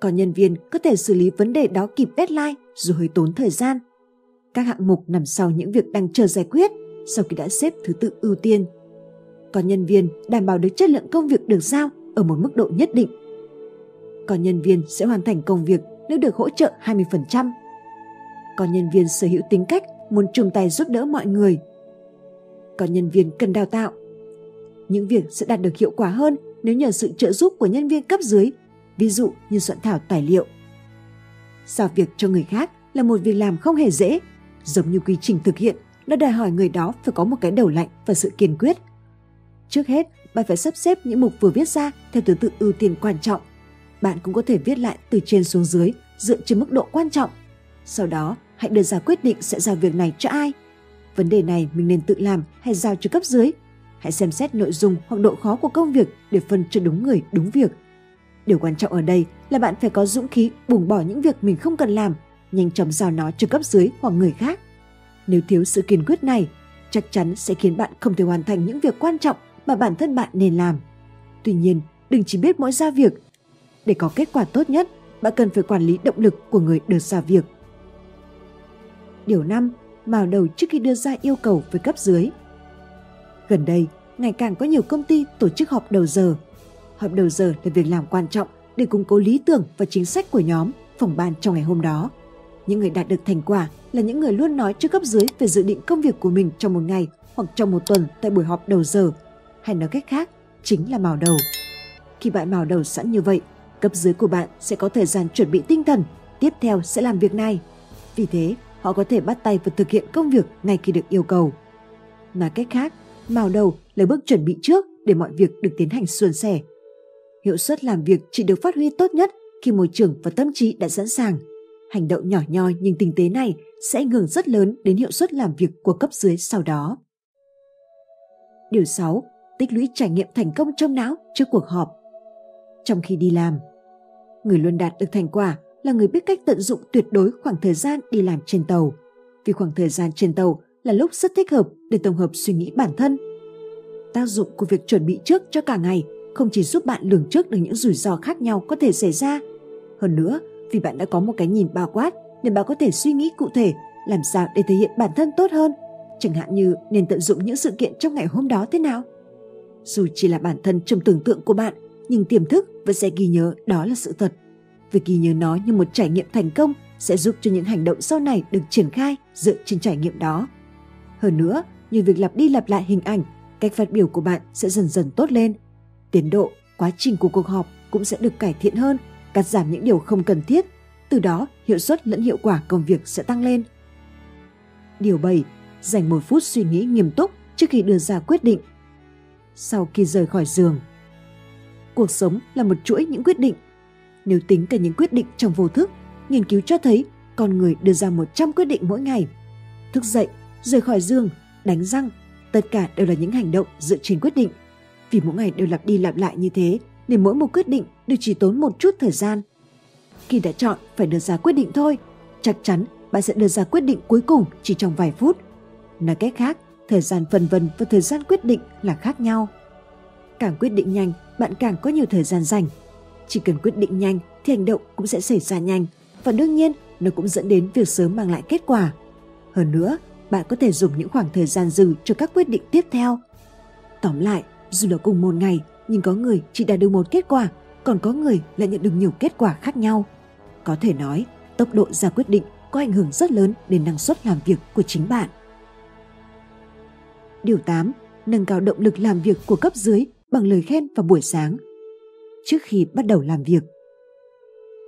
Còn nhân viên có thể xử lý vấn đề đó kịp deadline dù hơi tốn thời gian. Các hạng mục nằm sau những việc đang chờ giải quyết sau khi đã xếp thứ tự ưu tiên. Còn nhân viên đảm bảo được chất lượng công việc được giao ở một mức độ nhất định. Còn nhân viên sẽ hoàn thành công việc nếu được hỗ trợ 20%. Còn nhân viên sở hữu tính cách muốn chung tay giúp đỡ mọi người. Còn nhân viên cần đào tạo. Những việc sẽ đạt được hiệu quả hơn nếu nhờ sự trợ giúp của nhân viên cấp dưới, ví dụ như soạn thảo tài liệu. Giao việc cho người khác là một việc làm không hề dễ, giống như quy trình thực hiện, nó đòi hỏi người đó phải có một cái đầu lạnh và sự kiên quyết. Trước hết, bạn phải sắp xếp những mục vừa viết ra theo thứ tự ưu tiên quan trọng. Bạn cũng có thể viết lại từ trên xuống dưới dựa trên mức độ quan trọng. Sau đó, hãy đưa ra quyết định sẽ giao việc này cho ai. Vấn đề này mình nên tự làm hay giao cho cấp dưới. Hãy xem xét nội dung hoặc độ khó của công việc để phân cho đúng người, đúng việc. Điều quan trọng ở đây là bạn phải có dũng khí buông bỏ những việc mình không cần làm, nhanh chóng giao nó cho cấp dưới hoặc người khác. Nếu thiếu sự kiên quyết này, chắc chắn sẽ khiến bạn không thể hoàn thành những việc quan trọng mà bản thân bạn nên làm. Tuy nhiên, đừng chỉ biết mỗi ra việc. Để có kết quả tốt nhất, bạn cần phải quản lý động lực của người được ra việc. Điều 5. Mào đầu trước khi đưa ra yêu cầu với cấp dưới. Gần đây, ngày càng có nhiều công ty tổ chức họp đầu giờ. Họp đầu giờ là việc làm quan trọng để củng cố lý tưởng và chính sách của nhóm, phòng ban trong ngày hôm đó. Những người đạt được thành quả là những người luôn nói cho cấp dưới về dự định công việc của mình trong một ngày hoặc trong một tuần tại buổi họp đầu giờ hay nói cách khác chính là màu đầu. Khi bạn màu đầu sẵn như vậy, cấp dưới của bạn sẽ có thời gian chuẩn bị tinh thần, tiếp theo sẽ làm việc này. Vì thế, họ có thể bắt tay và thực hiện công việc ngay khi được yêu cầu. Nói cách khác, màu đầu là bước chuẩn bị trước để mọi việc được tiến hành suôn sẻ. Hiệu suất làm việc chỉ được phát huy tốt nhất khi môi trường và tâm trí đã sẵn sàng. Hành động nhỏ nhoi nhưng tinh tế này sẽ ảnh hưởng rất lớn đến hiệu suất làm việc của cấp dưới sau đó. Điều 6 tích lũy trải nghiệm thành công trong não trước cuộc họp. Trong khi đi làm, người luôn đạt được thành quả là người biết cách tận dụng tuyệt đối khoảng thời gian đi làm trên tàu. Vì khoảng thời gian trên tàu là lúc rất thích hợp để tổng hợp suy nghĩ bản thân. Tác dụng của việc chuẩn bị trước cho cả ngày không chỉ giúp bạn lường trước được những rủi ro khác nhau có thể xảy ra. Hơn nữa, vì bạn đã có một cái nhìn bao quát nên bạn có thể suy nghĩ cụ thể làm sao để thể hiện bản thân tốt hơn, chẳng hạn như nên tận dụng những sự kiện trong ngày hôm đó thế nào. Dù chỉ là bản thân trong tưởng tượng của bạn nhưng tiềm thức vẫn sẽ ghi nhớ đó là sự thật. Việc ghi nhớ nó như một trải nghiệm thành công sẽ giúp cho những hành động sau này được triển khai dựa trên trải nghiệm đó. Hơn nữa như việc lặp đi lặp lại hình ảnh cách phát biểu của bạn sẽ dần dần tốt lên tiến độ quá trình của cuộc họp cũng sẽ được cải thiện hơn cắt giảm những điều không cần thiết từ đó hiệu suất lẫn hiệu quả công việc sẽ tăng lên điều 7 dành một phút suy nghĩ nghiêm túc trước khi đưa ra quyết định sau khi rời khỏi giường. Cuộc sống là một chuỗi những quyết định. Nếu tính cả những quyết định trong vô thức, nghiên cứu cho thấy con người đưa ra 100 quyết định mỗi ngày. Thức dậy, rời khỏi giường, đánh răng, tất cả đều là những hành động dựa trên quyết định. Vì mỗi ngày đều lặp đi lặp lại như thế, nên mỗi một quyết định đều chỉ tốn một chút thời gian. Khi đã chọn phải đưa ra quyết định thôi, chắc chắn bạn sẽ đưa ra quyết định cuối cùng chỉ trong vài phút. Nói cách khác, thời gian phân vân và thời gian quyết định là khác nhau. Càng quyết định nhanh, bạn càng có nhiều thời gian dành. Chỉ cần quyết định nhanh thì hành động cũng sẽ xảy ra nhanh và đương nhiên nó cũng dẫn đến việc sớm mang lại kết quả. Hơn nữa, bạn có thể dùng những khoảng thời gian dư cho các quyết định tiếp theo. Tóm lại, dù là cùng một ngày, nhưng có người chỉ đạt được một kết quả, còn có người lại nhận được nhiều kết quả khác nhau. Có thể nói, tốc độ ra quyết định có ảnh hưởng rất lớn đến năng suất làm việc của chính bạn. Điều 8. Nâng cao động lực làm việc của cấp dưới bằng lời khen vào buổi sáng. Trước khi bắt đầu làm việc.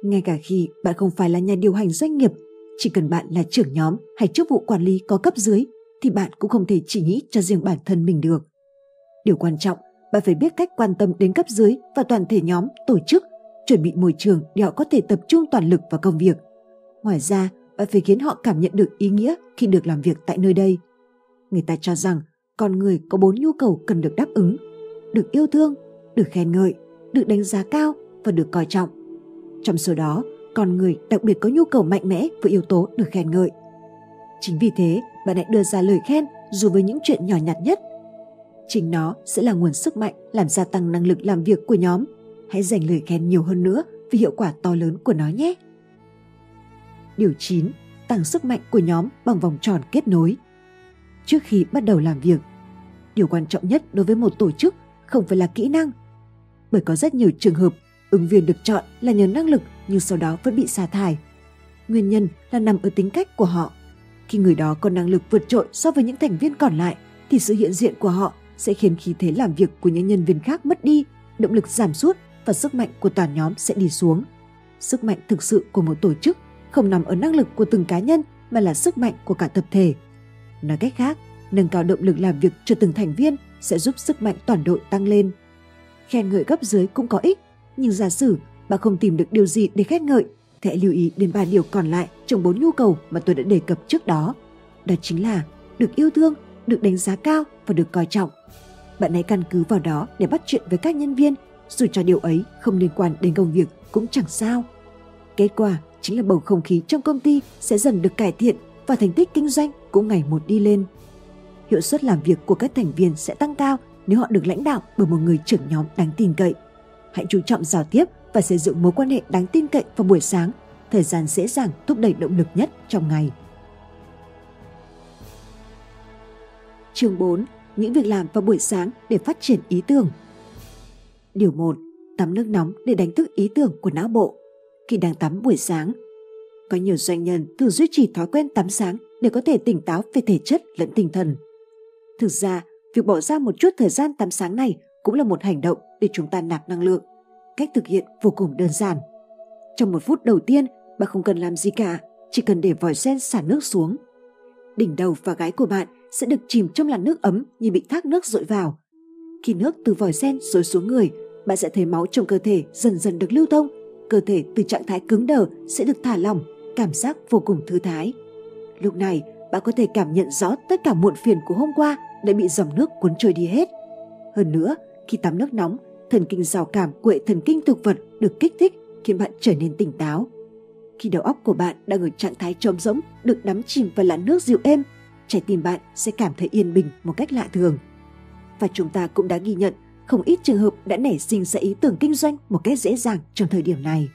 Ngay cả khi bạn không phải là nhà điều hành doanh nghiệp, chỉ cần bạn là trưởng nhóm hay chức vụ quản lý có cấp dưới thì bạn cũng không thể chỉ nghĩ cho riêng bản thân mình được. Điều quan trọng, bạn phải biết cách quan tâm đến cấp dưới và toàn thể nhóm, tổ chức, chuẩn bị môi trường để họ có thể tập trung toàn lực vào công việc. Ngoài ra, bạn phải khiến họ cảm nhận được ý nghĩa khi được làm việc tại nơi đây. Người ta cho rằng con người có bốn nhu cầu cần được đáp ứng. Được yêu thương, được khen ngợi, được đánh giá cao và được coi trọng. Trong số đó, con người đặc biệt có nhu cầu mạnh mẽ với yếu tố được khen ngợi. Chính vì thế, bạn hãy đưa ra lời khen dù với những chuyện nhỏ nhặt nhất. Chính nó sẽ là nguồn sức mạnh làm gia tăng năng lực làm việc của nhóm. Hãy dành lời khen nhiều hơn nữa vì hiệu quả to lớn của nó nhé. Điều 9. Tăng sức mạnh của nhóm bằng vòng tròn kết nối. Trước khi bắt đầu làm việc, điều quan trọng nhất đối với một tổ chức không phải là kỹ năng. Bởi có rất nhiều trường hợp ứng viên được chọn là nhờ năng lực nhưng sau đó vẫn bị sa thải. Nguyên nhân là nằm ở tính cách của họ. Khi người đó có năng lực vượt trội so với những thành viên còn lại thì sự hiện diện của họ sẽ khiến khí thế làm việc của những nhân viên khác mất đi, động lực giảm sút và sức mạnh của toàn nhóm sẽ đi xuống. Sức mạnh thực sự của một tổ chức không nằm ở năng lực của từng cá nhân mà là sức mạnh của cả tập thể. Nói cách khác, nâng cao động lực làm việc cho từng thành viên sẽ giúp sức mạnh toàn đội tăng lên. Khen ngợi cấp dưới cũng có ích, nhưng giả sử bạn không tìm được điều gì để khen ngợi, thì hãy lưu ý đến ba điều còn lại trong bốn nhu cầu mà tôi đã đề cập trước đó. Đó chính là được yêu thương, được đánh giá cao và được coi trọng. Bạn hãy căn cứ vào đó để bắt chuyện với các nhân viên, dù cho điều ấy không liên quan đến công việc cũng chẳng sao. Kết quả chính là bầu không khí trong công ty sẽ dần được cải thiện và thành tích kinh doanh cũng ngày một đi lên. Hiệu suất làm việc của các thành viên sẽ tăng cao nếu họ được lãnh đạo bởi một người trưởng nhóm đáng tin cậy. Hãy chú trọng giao tiếp và xây dựng mối quan hệ đáng tin cậy vào buổi sáng, thời gian dễ dàng thúc đẩy động lực nhất trong ngày. Chương 4. Những việc làm vào buổi sáng để phát triển ý tưởng. Điều 1. Tắm nước nóng để đánh thức ý tưởng của não bộ khi đang tắm buổi sáng. Có nhiều doanh nhân thường duy trì thói quen tắm sáng để có thể tỉnh táo về thể chất lẫn tinh thần. Thực ra, việc bỏ ra một chút thời gian tắm sáng này cũng là một hành động để chúng ta nạp năng lượng. Cách thực hiện vô cùng đơn giản. Trong một phút đầu tiên, bạn không cần làm gì cả, chỉ cần để vòi sen xả nước xuống. Đỉnh đầu và gái của bạn sẽ được chìm trong làn nước ấm như bị thác nước dội vào. Khi nước từ vòi sen rơi xuống người, bạn sẽ thấy máu trong cơ thể dần dần được lưu thông cơ thể từ trạng thái cứng đờ sẽ được thả lỏng, cảm giác vô cùng thư thái. Lúc này, bạn có thể cảm nhận rõ tất cả muộn phiền của hôm qua đã bị dòng nước cuốn trôi đi hết. Hơn nữa, khi tắm nước nóng, thần kinh rào cảm của hệ thần kinh thực vật được kích thích khiến bạn trở nên tỉnh táo. Khi đầu óc của bạn đang ở trạng thái trống rỗng, được đắm chìm vào làn nước dịu êm, trái tim bạn sẽ cảm thấy yên bình một cách lạ thường. Và chúng ta cũng đã ghi nhận không ít trường hợp đã nảy sinh ra ý tưởng kinh doanh một cách dễ dàng trong thời điểm này.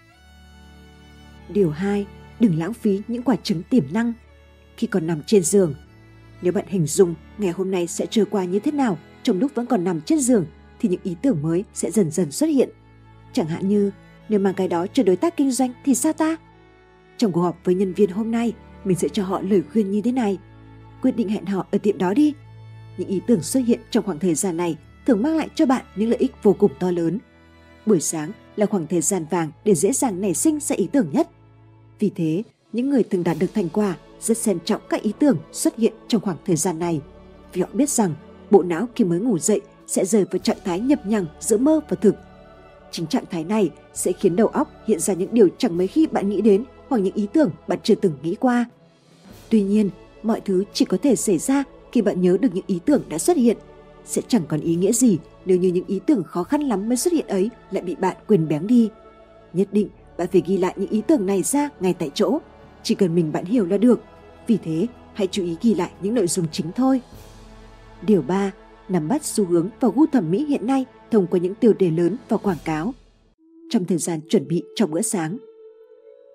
Điều 2. Đừng lãng phí những quả trứng tiềm năng khi còn nằm trên giường. Nếu bạn hình dung ngày hôm nay sẽ trôi qua như thế nào trong lúc vẫn còn nằm trên giường thì những ý tưởng mới sẽ dần dần xuất hiện. Chẳng hạn như nếu mang cái đó cho đối tác kinh doanh thì sao ta? Trong cuộc họp với nhân viên hôm nay, mình sẽ cho họ lời khuyên như thế này. Quyết định hẹn họ ở tiệm đó đi. Những ý tưởng xuất hiện trong khoảng thời gian này thường mang lại cho bạn những lợi ích vô cùng to lớn. Buổi sáng là khoảng thời gian vàng để dễ dàng nảy sinh ra ý tưởng nhất. Vì thế, những người từng đạt được thành quả rất xem trọng các ý tưởng xuất hiện trong khoảng thời gian này. Vì họ biết rằng bộ não khi mới ngủ dậy sẽ rời vào trạng thái nhập nhằng giữa mơ và thực. Chính trạng thái này sẽ khiến đầu óc hiện ra những điều chẳng mấy khi bạn nghĩ đến hoặc những ý tưởng bạn chưa từng nghĩ qua. Tuy nhiên, mọi thứ chỉ có thể xảy ra khi bạn nhớ được những ý tưởng đã xuất hiện sẽ chẳng còn ý nghĩa gì nếu như những ý tưởng khó khăn lắm mới xuất hiện ấy lại bị bạn quên bén đi. Nhất định bạn phải ghi lại những ý tưởng này ra ngay tại chỗ, chỉ cần mình bạn hiểu là được. Vì thế, hãy chú ý ghi lại những nội dung chính thôi. Điều 3. Nắm bắt xu hướng và gu thẩm mỹ hiện nay thông qua những tiêu đề lớn và quảng cáo. Trong thời gian chuẩn bị cho bữa sáng.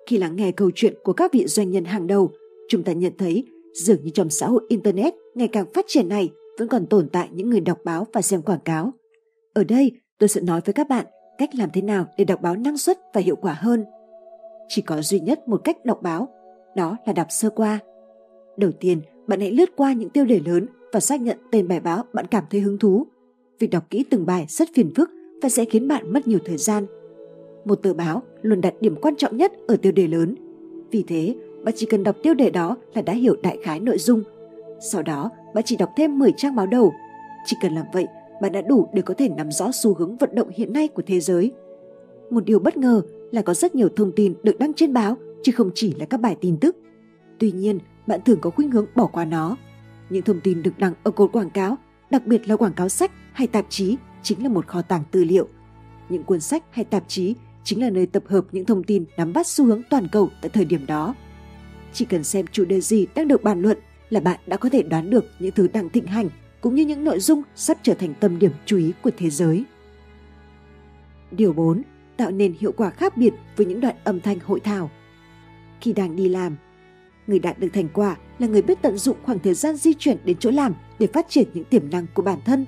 Khi lắng nghe câu chuyện của các vị doanh nhân hàng đầu, chúng ta nhận thấy dường như trong xã hội Internet ngày càng phát triển này vẫn còn tồn tại những người đọc báo và xem quảng cáo. Ở đây, tôi sẽ nói với các bạn cách làm thế nào để đọc báo năng suất và hiệu quả hơn. Chỉ có duy nhất một cách đọc báo, đó là đọc sơ qua. Đầu tiên, bạn hãy lướt qua những tiêu đề lớn và xác nhận tên bài báo bạn cảm thấy hứng thú. Việc đọc kỹ từng bài rất phiền phức và sẽ khiến bạn mất nhiều thời gian. Một tờ báo luôn đặt điểm quan trọng nhất ở tiêu đề lớn. Vì thế, bạn chỉ cần đọc tiêu đề đó là đã hiểu đại khái nội dung. Sau đó, bạn chỉ đọc thêm 10 trang báo đầu. Chỉ cần làm vậy, bạn đã đủ để có thể nắm rõ xu hướng vận động hiện nay của thế giới. Một điều bất ngờ là có rất nhiều thông tin được đăng trên báo chứ không chỉ là các bài tin tức. Tuy nhiên, bạn thường có khuynh hướng bỏ qua nó. Những thông tin được đăng ở cột quảng cáo, đặc biệt là quảng cáo sách hay tạp chí, chính là một kho tàng tư liệu. Những cuốn sách hay tạp chí chính là nơi tập hợp những thông tin nắm bắt xu hướng toàn cầu tại thời điểm đó. Chỉ cần xem chủ đề gì đang được bàn luận là bạn đã có thể đoán được những thứ đang thịnh hành cũng như những nội dung sắp trở thành tâm điểm chú ý của thế giới. Điều 4. Tạo nên hiệu quả khác biệt với những đoạn âm thanh hội thảo. Khi đang đi làm, người đạt được thành quả là người biết tận dụng khoảng thời gian di chuyển đến chỗ làm để phát triển những tiềm năng của bản thân.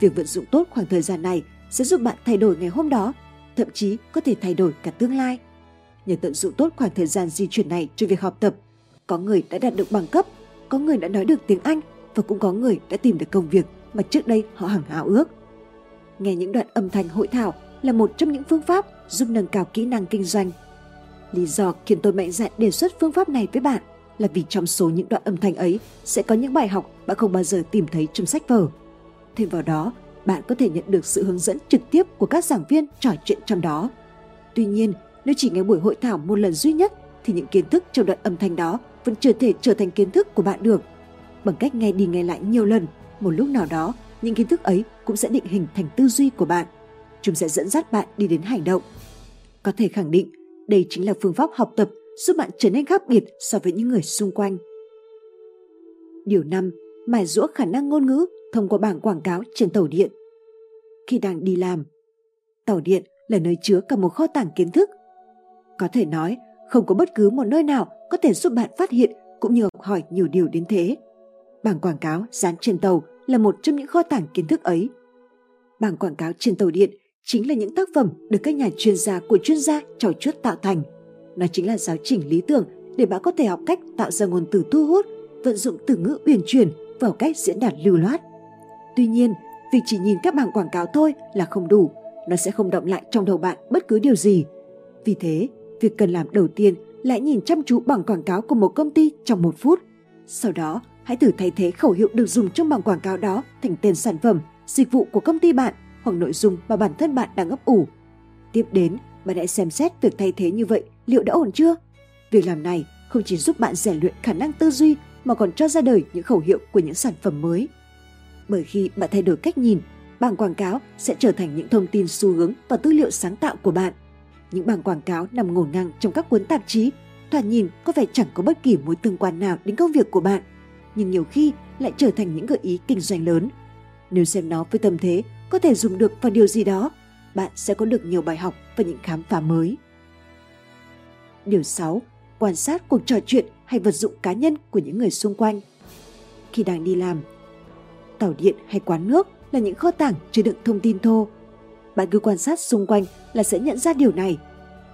Việc vận dụng tốt khoảng thời gian này sẽ giúp bạn thay đổi ngày hôm đó, thậm chí có thể thay đổi cả tương lai. Nhờ tận dụng tốt khoảng thời gian di chuyển này cho việc học tập, có người đã đạt được bằng cấp, có người đã nói được tiếng Anh và cũng có người đã tìm được công việc mà trước đây họ hằng ảo ước. Nghe những đoạn âm thanh hội thảo là một trong những phương pháp giúp nâng cao kỹ năng kinh doanh. Lý do khiến tôi mạnh dạn đề xuất phương pháp này với bạn là vì trong số những đoạn âm thanh ấy sẽ có những bài học bạn không bao giờ tìm thấy trong sách vở. Thêm vào đó, bạn có thể nhận được sự hướng dẫn trực tiếp của các giảng viên trò chuyện trong đó. Tuy nhiên, nếu chỉ nghe buổi hội thảo một lần duy nhất thì những kiến thức trong đoạn âm thanh đó vẫn chưa thể trở thành kiến thức của bạn được. Bằng cách nghe đi nghe lại nhiều lần, một lúc nào đó, những kiến thức ấy cũng sẽ định hình thành tư duy của bạn. Chúng sẽ dẫn dắt bạn đi đến hành động. Có thể khẳng định, đây chính là phương pháp học tập giúp bạn trở nên khác biệt so với những người xung quanh. Điều 5. Mài rũa khả năng ngôn ngữ thông qua bảng quảng cáo trên tàu điện. Khi đang đi làm, tàu điện là nơi chứa cả một kho tàng kiến thức. Có thể nói, không có bất cứ một nơi nào có thể giúp bạn phát hiện cũng như học hỏi nhiều điều đến thế. Bảng quảng cáo dán trên tàu là một trong những kho tàng kiến thức ấy. Bảng quảng cáo trên tàu điện chính là những tác phẩm được các nhà chuyên gia của chuyên gia trò chuốt tạo thành. Nó chính là giáo trình lý tưởng để bạn có thể học cách tạo ra ngôn từ thu hút, vận dụng từ ngữ uyển chuyển vào cách diễn đạt lưu loát. Tuy nhiên, việc chỉ nhìn các bảng quảng cáo thôi là không đủ, nó sẽ không động lại trong đầu bạn bất cứ điều gì. Vì thế, việc cần làm đầu tiên là nhìn chăm chú bảng quảng cáo của một công ty trong một phút. Sau đó, hãy thử thay thế khẩu hiệu được dùng trong bảng quảng cáo đó thành tên sản phẩm, dịch vụ của công ty bạn hoặc nội dung mà bản thân bạn đang ấp ủ. Tiếp đến, bạn hãy xem xét việc thay thế như vậy liệu đã ổn chưa? Việc làm này không chỉ giúp bạn rèn luyện khả năng tư duy mà còn cho ra đời những khẩu hiệu của những sản phẩm mới. Bởi khi bạn thay đổi cách nhìn, bảng quảng cáo sẽ trở thành những thông tin xu hướng và tư liệu sáng tạo của bạn. Những bảng quảng cáo nằm ngổn ngang trong các cuốn tạp chí, thoạt nhìn có vẻ chẳng có bất kỳ mối tương quan nào đến công việc của bạn, nhưng nhiều khi lại trở thành những gợi ý kinh doanh lớn. Nếu xem nó với tâm thế có thể dùng được vào điều gì đó, bạn sẽ có được nhiều bài học và những khám phá mới. Điều 6. Quan sát cuộc trò chuyện hay vật dụng cá nhân của những người xung quanh. Khi đang đi làm, tàu điện hay quán nước là những kho tàng chứa đựng thông tin thô. Bạn cứ quan sát xung quanh là sẽ nhận ra điều này.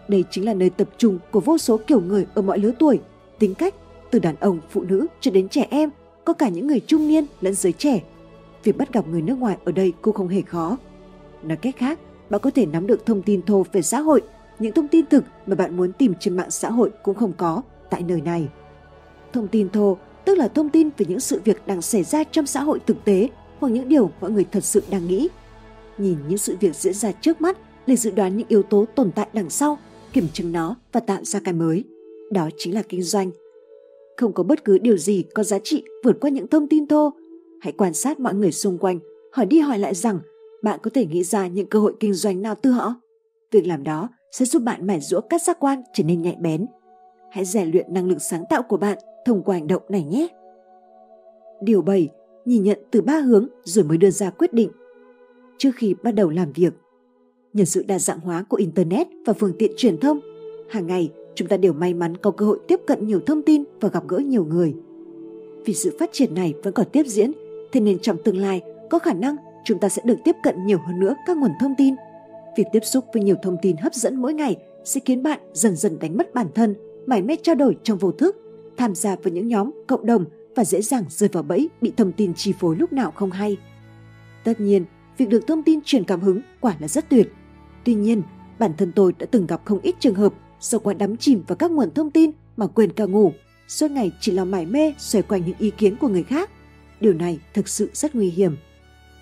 Đây chính là nơi tập trung của vô số kiểu người ở mọi lứa tuổi, tính cách, từ đàn ông, phụ nữ cho đến trẻ em, có cả những người trung niên lẫn giới trẻ. Việc bắt gặp người nước ngoài ở đây cũng không hề khó. Nói cách khác, bạn có thể nắm được thông tin thô về xã hội, những thông tin thực mà bạn muốn tìm trên mạng xã hội cũng không có tại nơi này. Thông tin thô tức là thông tin về những sự việc đang xảy ra trong xã hội thực tế hoặc những điều mọi người thật sự đang nghĩ. Nhìn những sự việc diễn ra trước mắt để dự đoán những yếu tố tồn tại đằng sau, kiểm chứng nó và tạo ra cái mới. Đó chính là kinh doanh. Không có bất cứ điều gì có giá trị vượt qua những thông tin thô. Hãy quan sát mọi người xung quanh, hỏi đi hỏi lại rằng bạn có thể nghĩ ra những cơ hội kinh doanh nào từ họ. Việc làm đó sẽ giúp bạn mải rũa các giác quan trở nên nhạy bén. Hãy rèn luyện năng lực sáng tạo của bạn thông qua hành động này nhé. Điều 7. Nhìn nhận từ ba hướng rồi mới đưa ra quyết định. Trước khi bắt đầu làm việc, nhờ sự đa dạng hóa của Internet và phương tiện truyền thông, hàng ngày chúng ta đều may mắn có cơ hội tiếp cận nhiều thông tin và gặp gỡ nhiều người. Vì sự phát triển này vẫn còn tiếp diễn, thế nên trong tương lai có khả năng chúng ta sẽ được tiếp cận nhiều hơn nữa các nguồn thông tin. Việc tiếp xúc với nhiều thông tin hấp dẫn mỗi ngày sẽ khiến bạn dần dần đánh mất bản thân, mải mê trao đổi trong vô thức tham gia vào những nhóm, cộng đồng và dễ dàng rơi vào bẫy bị thông tin chi phối lúc nào không hay. Tất nhiên, việc được thông tin truyền cảm hứng quả là rất tuyệt. Tuy nhiên, bản thân tôi đã từng gặp không ít trường hợp do quá đắm chìm vào các nguồn thông tin mà quên cả ngủ, suốt ngày chỉ là mải mê xoay quanh những ý kiến của người khác. Điều này thực sự rất nguy hiểm.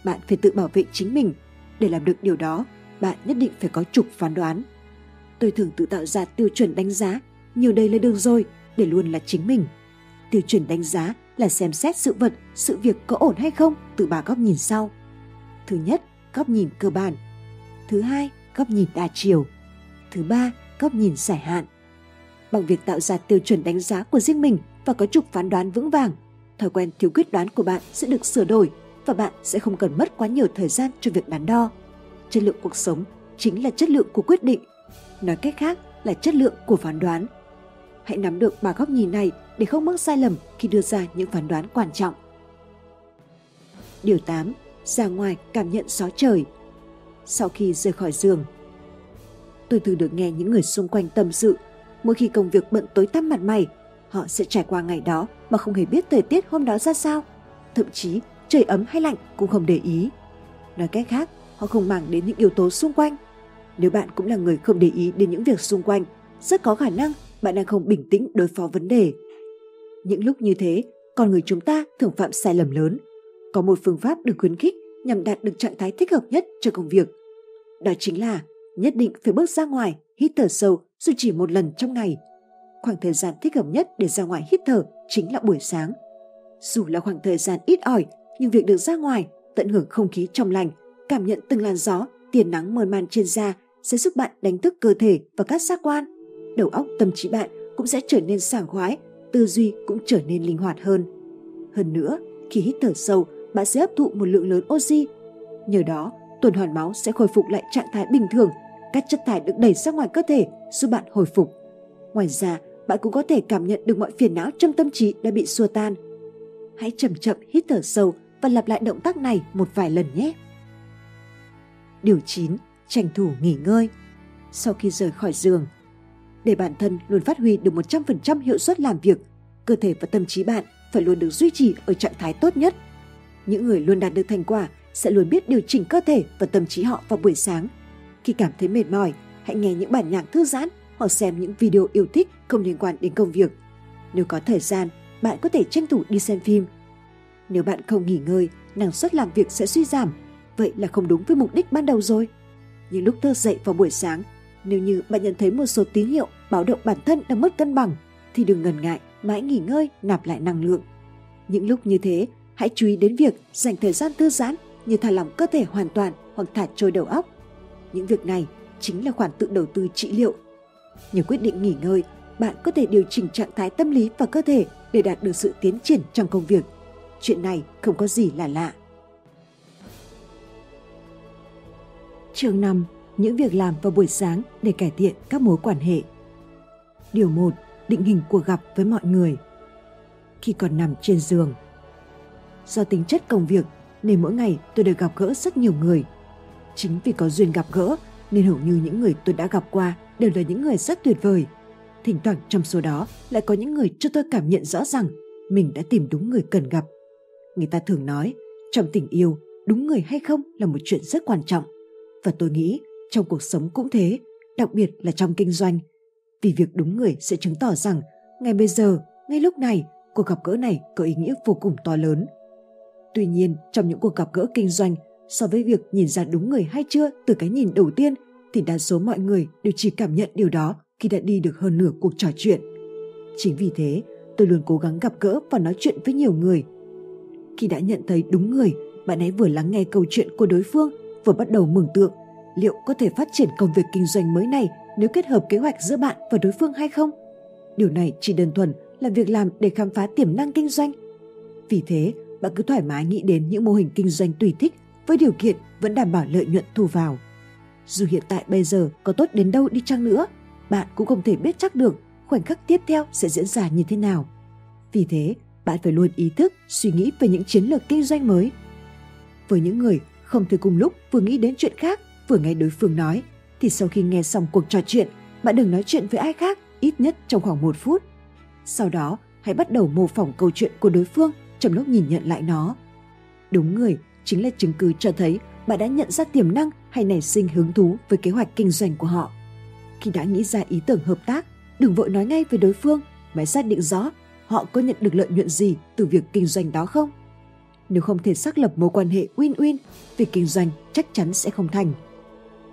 Bạn phải tự bảo vệ chính mình. Để làm được điều đó, bạn nhất định phải có trục phán đoán. Tôi thường tự tạo ra tiêu chuẩn đánh giá, nhiều đây là được rồi, để luôn là chính mình. tiêu chuẩn đánh giá là xem xét sự vật, sự việc có ổn hay không từ ba góc nhìn sau. Thứ nhất, góc nhìn cơ bản. Thứ hai, góc nhìn đa chiều. Thứ ba, góc nhìn dài hạn. Bằng việc tạo ra tiêu chuẩn đánh giá của riêng mình và có trục phán đoán vững vàng, thói quen thiếu quyết đoán của bạn sẽ được sửa đổi và bạn sẽ không cần mất quá nhiều thời gian cho việc đắn đo. Chất lượng cuộc sống chính là chất lượng của quyết định. Nói cách khác là chất lượng của phán đoán. Hãy nắm được ba góc nhìn này để không mắc sai lầm khi đưa ra những phán đoán quan trọng. Điều 8. Ra ngoài cảm nhận gió trời. Sau khi rời khỏi giường, tôi thường được nghe những người xung quanh tâm sự. Mỗi khi công việc bận tối tăm mặt mày, họ sẽ trải qua ngày đó mà không hề biết thời tiết hôm đó ra sao. Thậm chí trời ấm hay lạnh cũng không để ý. Nói cách khác, họ không màng đến những yếu tố xung quanh. Nếu bạn cũng là người không để ý đến những việc xung quanh, rất có khả năng bạn đang không bình tĩnh đối phó vấn đề. Những lúc như thế, con người chúng ta thường phạm sai lầm lớn. Có một phương pháp được khuyến khích nhằm đạt được trạng thái thích hợp nhất cho công việc. Đó chính là nhất định phải bước ra ngoài, hít thở sâu dù chỉ một lần trong ngày. Khoảng thời gian thích hợp nhất để ra ngoài hít thở chính là buổi sáng. Dù là khoảng thời gian ít ỏi, nhưng việc được ra ngoài, tận hưởng không khí trong lành, cảm nhận từng làn gió, tiền nắng mơn man trên da sẽ giúp bạn đánh thức cơ thể và các giác quan. Đầu óc tâm trí bạn cũng sẽ trở nên sảng khoái, tư duy cũng trở nên linh hoạt hơn. Hơn nữa, khi hít thở sâu, bạn sẽ hấp thụ một lượng lớn oxy. Nhờ đó, tuần hoàn máu sẽ khôi phục lại trạng thái bình thường, các chất thải được đẩy ra ngoài cơ thể giúp bạn hồi phục. Ngoài ra, bạn cũng có thể cảm nhận được mọi phiền não trong tâm trí đã bị xua tan. Hãy chậm chậm hít thở sâu và lặp lại động tác này một vài lần nhé. Điều 9. Tranh thủ nghỉ ngơi. Sau khi rời khỏi giường, để bản thân luôn phát huy được 100% hiệu suất làm việc, cơ thể và tâm trí bạn phải luôn được duy trì ở trạng thái tốt nhất. Những người luôn đạt được thành quả sẽ luôn biết điều chỉnh cơ thể và tâm trí họ vào buổi sáng. Khi cảm thấy mệt mỏi, hãy nghe những bản nhạc thư giãn hoặc xem những video yêu thích không liên quan đến công việc. Nếu có thời gian, bạn có thể tranh thủ đi xem phim. Nếu bạn không nghỉ ngơi, năng suất làm việc sẽ suy giảm. Vậy là không đúng với mục đích ban đầu rồi. Những lúc thức dậy vào buổi sáng, nếu như bạn nhận thấy một số tín hiệu báo động bản thân đang mất cân bằng, thì đừng ngần ngại, mãi nghỉ ngơi, nạp lại năng lượng. Những lúc như thế, hãy chú ý đến việc dành thời gian thư giãn như thả lỏng cơ thể hoàn toàn hoặc thả trôi đầu óc. Những việc này chính là khoản tự đầu tư trị liệu. Nhờ quyết định nghỉ ngơi, bạn có thể điều chỉnh trạng thái tâm lý và cơ thể để đạt được sự tiến triển trong công việc. Chuyện này không có gì là lạ. Chương 5. Những việc làm vào buổi sáng để cải thiện các mối quan hệ. Điều 1. Định hình cuộc gặp với mọi người. Khi còn nằm trên giường. Do tính chất công việc nên mỗi ngày tôi đều gặp gỡ rất nhiều người. Chính vì có duyên gặp gỡ nên hầu như những người tôi đã gặp qua đều là những người rất tuyệt vời. Thỉnh thoảng trong số đó lại có những người cho tôi cảm nhận rõ rằng mình đã tìm đúng người cần gặp. Người ta thường nói, trong tình yêu, đúng người hay không là một chuyện rất quan trọng. Và tôi nghĩ trong cuộc sống cũng thế, đặc biệt là trong kinh doanh. Vì việc đúng người sẽ chứng tỏ rằng ngay bây giờ, ngay lúc này, cuộc gặp gỡ này có ý nghĩa vô cùng to lớn. Tuy nhiên, trong những cuộc gặp gỡ kinh doanh, so với việc nhìn ra đúng người hay chưa từ cái nhìn đầu tiên, thì đa số mọi người đều chỉ cảm nhận điều đó khi đã đi được hơn nửa cuộc trò chuyện. Chính vì thế, tôi luôn cố gắng gặp gỡ và nói chuyện với nhiều người. Khi đã nhận thấy đúng người, bạn ấy vừa lắng nghe câu chuyện của đối phương, vừa bắt đầu mường tượng liệu có thể phát triển công việc kinh doanh mới này nếu kết hợp kế hoạch giữa bạn và đối phương hay không. Điều này chỉ đơn thuần là việc làm để khám phá tiềm năng kinh doanh. Vì thế, bạn cứ thoải mái nghĩ đến những mô hình kinh doanh tùy thích với điều kiện vẫn đảm bảo lợi nhuận thu vào. Dù hiện tại bây giờ có tốt đến đâu đi chăng nữa, bạn cũng không thể biết chắc được khoảnh khắc tiếp theo sẽ diễn ra như thế nào. Vì thế, bạn phải luôn ý thức suy nghĩ về những chiến lược kinh doanh mới. Với những người không thể cùng lúc vừa nghĩ đến chuyện khác vừa nghe đối phương nói, thì sau khi nghe xong cuộc trò chuyện, bạn đừng nói chuyện với ai khác ít nhất trong khoảng một phút. Sau đó, hãy bắt đầu mô phỏng câu chuyện của đối phương trong lúc nhìn nhận lại nó. Đúng người chính là chứng cứ cho thấy bạn đã nhận ra tiềm năng hay nảy sinh hứng thú với kế hoạch kinh doanh của họ. Khi đã nghĩ ra ý tưởng hợp tác, đừng vội nói ngay với đối phương, mà xác định rõ họ có nhận được lợi nhuận gì từ việc kinh doanh đó không. Nếu không thể xác lập mối quan hệ win-win, việc kinh doanh chắc chắn sẽ không thành.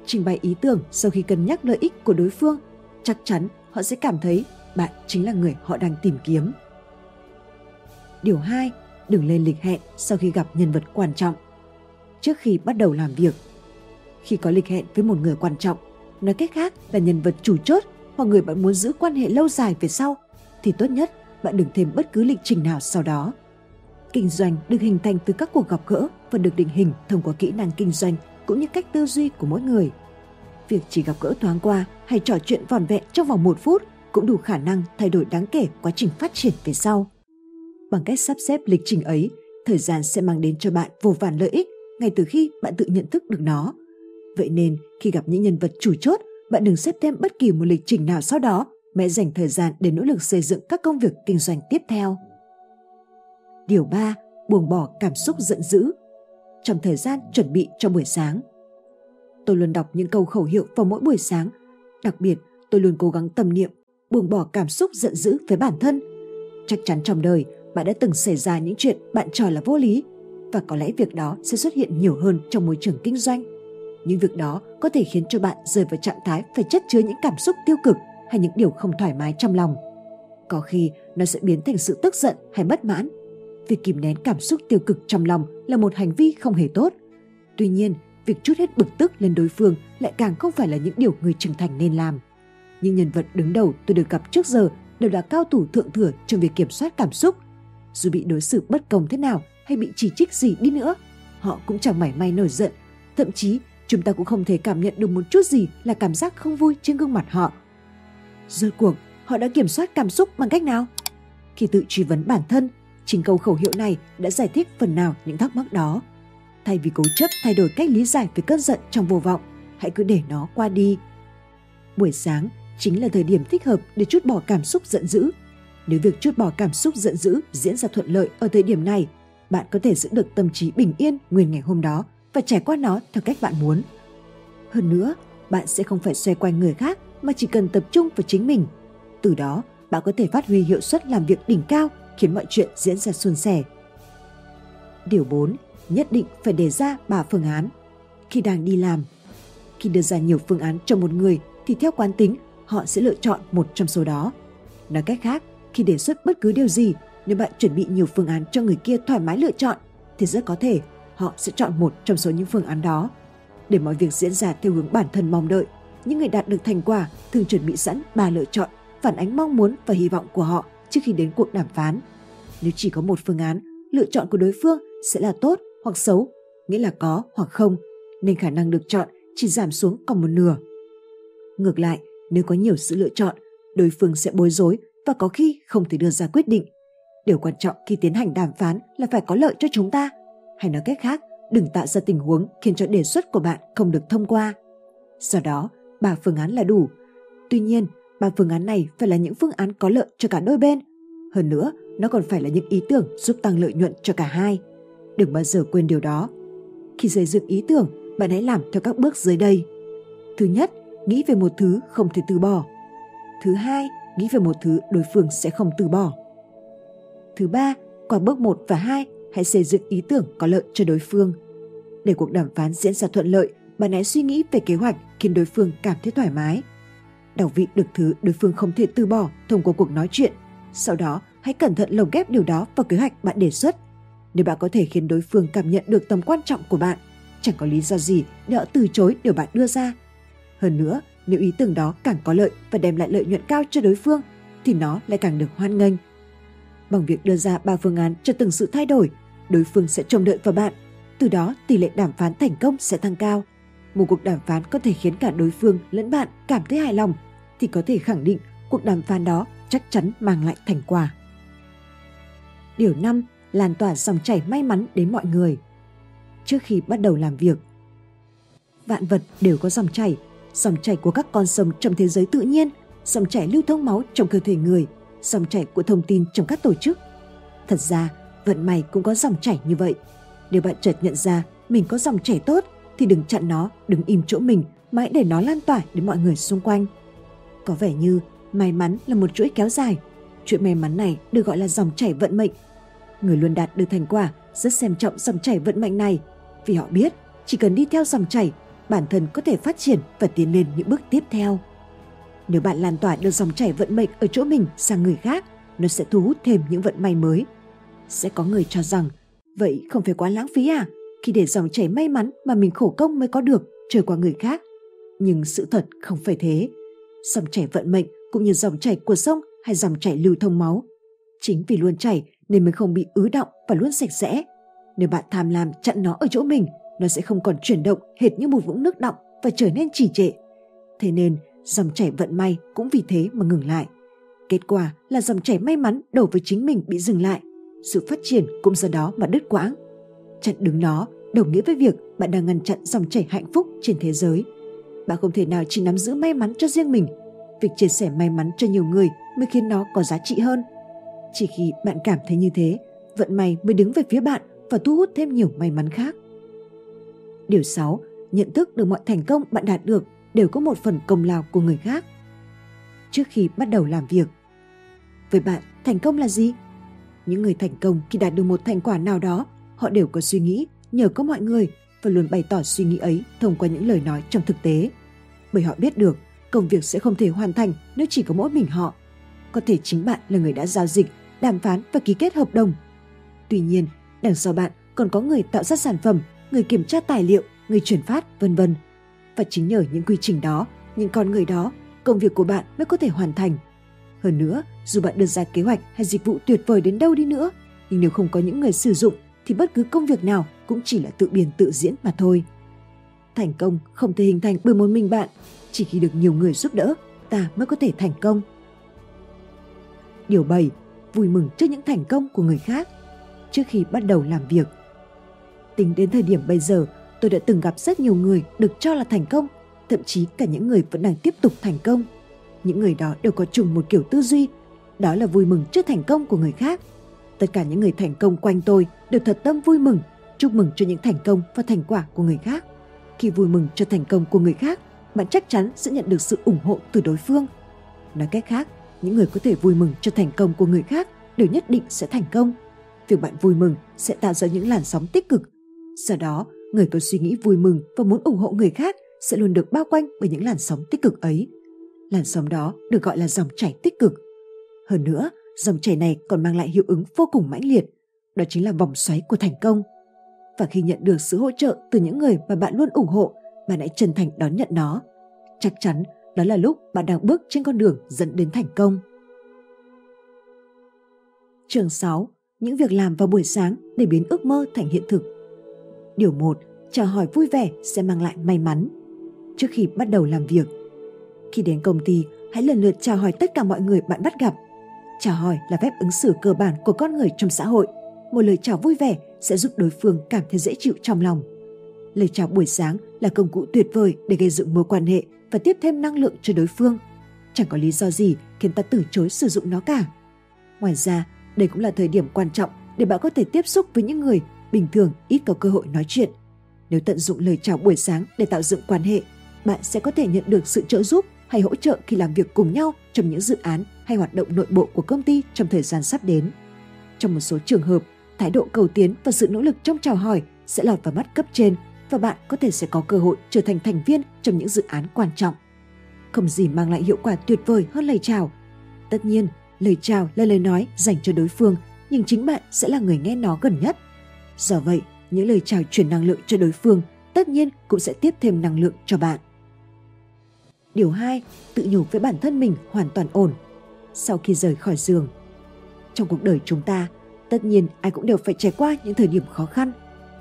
Trình bày ý tưởng sau khi cân nhắc lợi ích của đối phương, chắc chắn họ sẽ cảm thấy bạn chính là người họ đang tìm kiếm. Điều 2, đừng lên lịch hẹn sau khi gặp nhân vật quan trọng. Trước khi bắt đầu làm việc, khi có lịch hẹn với một người quan trọng, nói cách khác là nhân vật chủ chốt hoặc người bạn muốn giữ quan hệ lâu dài về sau, thì tốt nhất bạn đừng thêm bất cứ lịch trình nào sau đó. Kinh doanh được hình thành từ các cuộc gặp gỡ và được định hình thông qua kỹ năng kinh doanh cũng như cách tư duy của mỗi người. Việc chỉ gặp gỡ thoáng qua hay trò chuyện vòn vẹn trong vòng một phút cũng đủ khả năng thay đổi đáng kể quá trình phát triển về sau. Bằng cách sắp xếp lịch trình ấy, thời gian sẽ mang đến cho bạn vô vàn lợi ích ngay từ khi bạn tự nhận thức được nó. Vậy nên, khi gặp những nhân vật chủ chốt, bạn đừng xếp thêm bất kỳ một lịch trình nào sau đó, mẹ dành thời gian để nỗ lực xây dựng các công việc kinh doanh tiếp theo. Điều 3. Buông bỏ cảm xúc giận dữ trong thời gian chuẩn bị cho buổi sáng. Tôi luôn đọc những câu khẩu hiệu vào mỗi buổi sáng. Đặc biệt, tôi luôn cố gắng tâm niệm, buông bỏ cảm xúc giận dữ với bản thân. Chắc chắn trong đời, bạn đã từng xảy ra những chuyện bạn cho là vô lý và có lẽ việc đó sẽ xuất hiện nhiều hơn trong môi trường kinh doanh. Những việc đó có thể khiến cho bạn rơi vào trạng thái phải chất chứa những cảm xúc tiêu cực hay những điều không thoải mái trong lòng. Có khi nó sẽ biến thành sự tức giận hay bất mãn việc kìm nén cảm xúc tiêu cực trong lòng là một hành vi không hề tốt. Tuy nhiên, việc chút hết bực tức lên đối phương lại càng không phải là những điều người trưởng thành nên làm. Những nhân vật đứng đầu tôi được gặp trước giờ đều là cao thủ thượng thừa trong việc kiểm soát cảm xúc. Dù bị đối xử bất công thế nào hay bị chỉ trích gì đi nữa, họ cũng chẳng mảy may nổi giận. Thậm chí, chúng ta cũng không thể cảm nhận được một chút gì là cảm giác không vui trên gương mặt họ. Rốt cuộc, họ đã kiểm soát cảm xúc bằng cách nào? Khi tự truy vấn bản thân, Chính câu khẩu hiệu này đã giải thích phần nào những thắc mắc đó. Thay vì cố chấp thay đổi cách lý giải về cơn giận trong vô vọng, hãy cứ để nó qua đi. Buổi sáng chính là thời điểm thích hợp để chút bỏ cảm xúc giận dữ. Nếu việc chút bỏ cảm xúc giận dữ diễn ra thuận lợi ở thời điểm này, bạn có thể giữ được tâm trí bình yên nguyên ngày hôm đó và trải qua nó theo cách bạn muốn. Hơn nữa, bạn sẽ không phải xoay quanh người khác mà chỉ cần tập trung vào chính mình. Từ đó, bạn có thể phát huy hiệu suất làm việc đỉnh cao khiến mọi chuyện diễn ra suôn sẻ. Điều 4. Nhất định phải đề ra 3 phương án. Khi đang đi làm, khi đưa ra nhiều phương án cho một người thì theo quán tính, họ sẽ lựa chọn một trong số đó. Nói cách khác, khi đề xuất bất cứ điều gì, nếu bạn chuẩn bị nhiều phương án cho người kia thoải mái lựa chọn, thì rất có thể họ sẽ chọn một trong số những phương án đó. Để mọi việc diễn ra theo hướng bản thân mong đợi, những người đạt được thành quả thường chuẩn bị sẵn ba lựa chọn phản ánh mong muốn và hy vọng của họ trước khi đến cuộc đàm phán. Nếu chỉ có một phương án, lựa chọn của đối phương sẽ là tốt hoặc xấu, nghĩa là có hoặc không, nên khả năng được chọn chỉ giảm xuống còn một nửa. Ngược lại, nếu có nhiều sự lựa chọn, đối phương sẽ bối rối và có khi không thể đưa ra quyết định. Điều quan trọng khi tiến hành đàm phán là phải có lợi cho chúng ta. Hay nói cách khác, đừng tạo ra tình huống khiến cho đề xuất của bạn không được thông qua. Do đó, ba phương án là đủ. Tuy nhiên, ba phương án này phải là những phương án có lợi cho cả đôi bên. Hơn nữa, nó còn phải là những ý tưởng giúp tăng lợi nhuận cho cả hai. Đừng bao giờ quên điều đó. Khi xây dựng ý tưởng, bạn hãy làm theo các bước dưới đây. Thứ nhất, nghĩ về một thứ không thể từ bỏ. Thứ hai, nghĩ về một thứ đối phương sẽ không từ bỏ. Thứ ba, qua bước 1 và 2, hãy xây dựng ý tưởng có lợi cho đối phương. Để cuộc đàm phán diễn ra thuận lợi, bạn hãy suy nghĩ về kế hoạch khiến đối phương cảm thấy thoải mái. Đảo vị được thứ đối phương không thể từ bỏ thông qua cuộc nói chuyện. Sau đó, hãy cẩn thận lồng ghép điều đó vào kế hoạch bạn đề xuất. Nếu bạn có thể khiến đối phương cảm nhận được tầm quan trọng của bạn, chẳng có lý do gì để họ từ chối điều bạn đưa ra. Hơn nữa, nếu ý tưởng đó càng có lợi và đem lại lợi nhuận cao cho đối phương, thì nó lại càng được hoan nghênh. Bằng việc đưa ra ba phương án cho từng sự thay đổi, đối phương sẽ trông đợi vào bạn. Từ đó, tỷ lệ đàm phán thành công sẽ tăng cao. Một cuộc đàm phán có thể khiến cả đối phương lẫn bạn cảm thấy hài lòng, thì có thể khẳng định cuộc đàm phán đó chắc chắn mang lại thành quả. Điều 5. Lan tỏa dòng chảy may mắn đến mọi người. Trước khi bắt đầu làm việc, vạn vật đều có dòng chảy, dòng chảy của các con sông trong thế giới tự nhiên, dòng chảy lưu thông máu trong cơ thể người, dòng chảy của thông tin trong các tổ chức. Thật ra, vận may cũng có dòng chảy như vậy. Nếu bạn chợt nhận ra mình có dòng chảy tốt thì đừng chặn nó, đừng im chỗ mình mà hãy để nó lan tỏa đến mọi người xung quanh. Có vẻ như may mắn là một chuỗi kéo dài. Chuỗi may mắn này được gọi là dòng chảy vận mệnh người luôn đạt được thành quả rất xem trọng dòng chảy vận mệnh này vì họ biết chỉ cần đi theo dòng chảy bản thân có thể phát triển và tiến lên những bước tiếp theo nếu bạn lan tỏa được dòng chảy vận mệnh ở chỗ mình sang người khác nó sẽ thu hút thêm những vận may mới Sẽ có người cho rằng, vậy không phải quá lãng phí à? Khi để dòng chảy may mắn mà mình khổ công mới có được, trôi qua người khác. Nhưng sự thật không phải thế. Dòng chảy vận mệnh cũng như dòng chảy của sông hay dòng chảy lưu thông máu. Chính vì luôn chảy nên mới không bị ứ động và luôn sạch sẽ. Nếu bạn tham lam chặn nó ở chỗ mình, nó sẽ không còn chuyển động hệt như một vũng nước động và trở nên trì trệ. Thế nên, dòng chảy vận may cũng vì thế mà ngừng lại. Kết quả là dòng chảy may mắn đổ với chính mình bị dừng lại. Sự phát triển cũng do đó mà đứt quãng. Chặn đứng nó đồng nghĩa với việc bạn đang ngăn chặn dòng chảy hạnh phúc trên thế giới. Bạn không thể nào chỉ nắm giữ may mắn cho riêng mình. Việc chia sẻ may mắn cho nhiều người mới khiến nó có giá trị hơn. Chỉ khi bạn cảm thấy như thế, vận may mới đứng về phía bạn và thu hút thêm nhiều may mắn khác. Điều 6. Nhận thức được mọi thành công bạn đạt được đều có một phần công lao của người khác. Trước khi bắt đầu làm việc, với bạn, thành công là gì? Những người thành công khi đạt được một thành quả nào đó, họ đều có suy nghĩ nhờ có mọi người và luôn bày tỏ suy nghĩ ấy thông qua những lời nói trong thực tế. Bởi họ biết được công việc sẽ không thể hoàn thành nếu chỉ có mỗi mình họ. Có thể chính bạn là người đã giao dịch, đàm phán và ký kết hợp đồng. Tuy nhiên, đằng sau bạn còn có người tạo ra sản phẩm, người kiểm tra tài liệu, người chuyển phát, vân vân. Và chính nhờ những quy trình đó, những con người đó, công việc của bạn mới có thể hoàn thành. Hơn nữa, dù bạn đưa ra kế hoạch hay dịch vụ tuyệt vời đến đâu đi nữa, nhưng nếu không có những người sử dụng thì bất cứ công việc nào cũng chỉ là tự biên tự diễn mà thôi. Thành công không thể hình thành bởi một mình bạn, chỉ khi được nhiều người giúp đỡ, ta mới có thể thành công. Điều 7. Vui mừng trước những thành công của người khác trước khi bắt đầu làm việc. Tính đến thời điểm bây giờ, tôi đã từng gặp rất nhiều người được cho là thành công, thậm chí cả những người vẫn đang tiếp tục thành công. Những người đó đều có chung một kiểu tư duy, đó là vui mừng trước thành công của người khác. Tất cả những người thành công quanh tôi đều thật tâm vui mừng, chúc mừng cho những thành công và thành quả của người khác. Khi vui mừng cho thành công của người khác, bạn chắc chắn sẽ nhận được sự ủng hộ từ đối phương. Nói cách khác, những người có thể vui mừng cho thành công của người khác đều nhất định sẽ thành công – việc bạn vui mừng sẽ tạo ra những làn sóng tích cực. Do đó, người có suy nghĩ vui mừng và muốn ủng hộ người khác sẽ luôn được bao quanh bởi những làn sóng tích cực ấy. Làn sóng đó được gọi là dòng chảy tích cực. Hơn nữa, dòng chảy này còn mang lại hiệu ứng vô cùng mãnh liệt, đó chính là vòng xoáy của thành công. Và khi nhận được sự hỗ trợ từ những người mà bạn luôn ủng hộ, bạn hãy chân thành đón nhận nó. Chắc chắn đó là lúc bạn đang bước trên con đường dẫn đến thành công. Trường 6 những việc làm vào buổi sáng để biến ước mơ thành hiện thực. Điều 1. Chào hỏi vui vẻ sẽ mang lại may mắn. Trước khi bắt đầu làm việc, khi đến công ty, hãy lần lượt chào hỏi tất cả mọi người bạn bắt gặp. Chào hỏi là phép ứng xử cơ bản của con người trong xã hội. Một lời chào vui vẻ sẽ giúp đối phương cảm thấy dễ chịu trong lòng. Lời chào buổi sáng là công cụ tuyệt vời để gây dựng mối quan hệ và tiếp thêm năng lượng cho đối phương. Chẳng có lý do gì khiến ta từ chối sử dụng nó cả. Ngoài ra, đây cũng là thời điểm quan trọng để bạn có thể tiếp xúc với những người bình thường ít có cơ hội nói chuyện. Nếu tận dụng lời chào buổi sáng để tạo dựng quan hệ, bạn sẽ có thể nhận được sự trợ giúp hay hỗ trợ khi làm việc cùng nhau trong những dự án hay hoạt động nội bộ của công ty trong thời gian sắp đến. Trong một số trường hợp, thái độ cầu tiến và sự nỗ lực trong chào hỏi sẽ lọt vào mắt cấp trên và bạn có thể sẽ có cơ hội trở thành thành viên trong những dự án quan trọng. Không gì mang lại hiệu quả tuyệt vời hơn lời chào. Tất nhiên, lời chào là lời nói dành cho đối phương nhưng chính bạn sẽ là người nghe nó gần nhất do vậy những lời chào chuyển năng lượng cho đối phương tất nhiên cũng sẽ tiếp thêm năng lượng cho bạn. Điều 2, tự nhủ với bản thân mình hoàn toàn ổn. Sau khi rời khỏi giường trong cuộc đời chúng ta tất nhiên ai cũng đều phải trải qua những thời điểm khó khăn.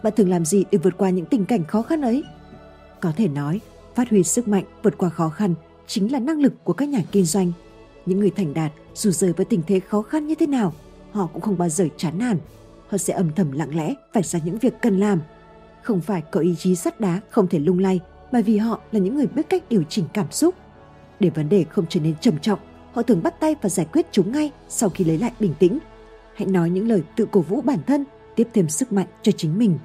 Bạn thường làm gì để vượt qua những tình cảnh khó khăn ấy? Có thể nói phát huy sức mạnh vượt qua khó khăn chính là năng lực của các nhà kinh doanh. Những người thành đạt dù rơi với tình thế khó khăn như thế nào, họ cũng không bao giờ chán nản. Họ sẽ âm thầm lặng lẽ vạch ra những việc cần làm. Không phải có ý chí sắt đá không thể lung lay, mà vì họ là những người biết cách điều chỉnh cảm xúc. Để vấn đề không trở nên trầm trọng, họ thường bắt tay và giải quyết chúng ngay sau khi lấy lại bình tĩnh. Hãy nói những lời tự cổ vũ bản thân, tiếp thêm sức mạnh cho chính mình.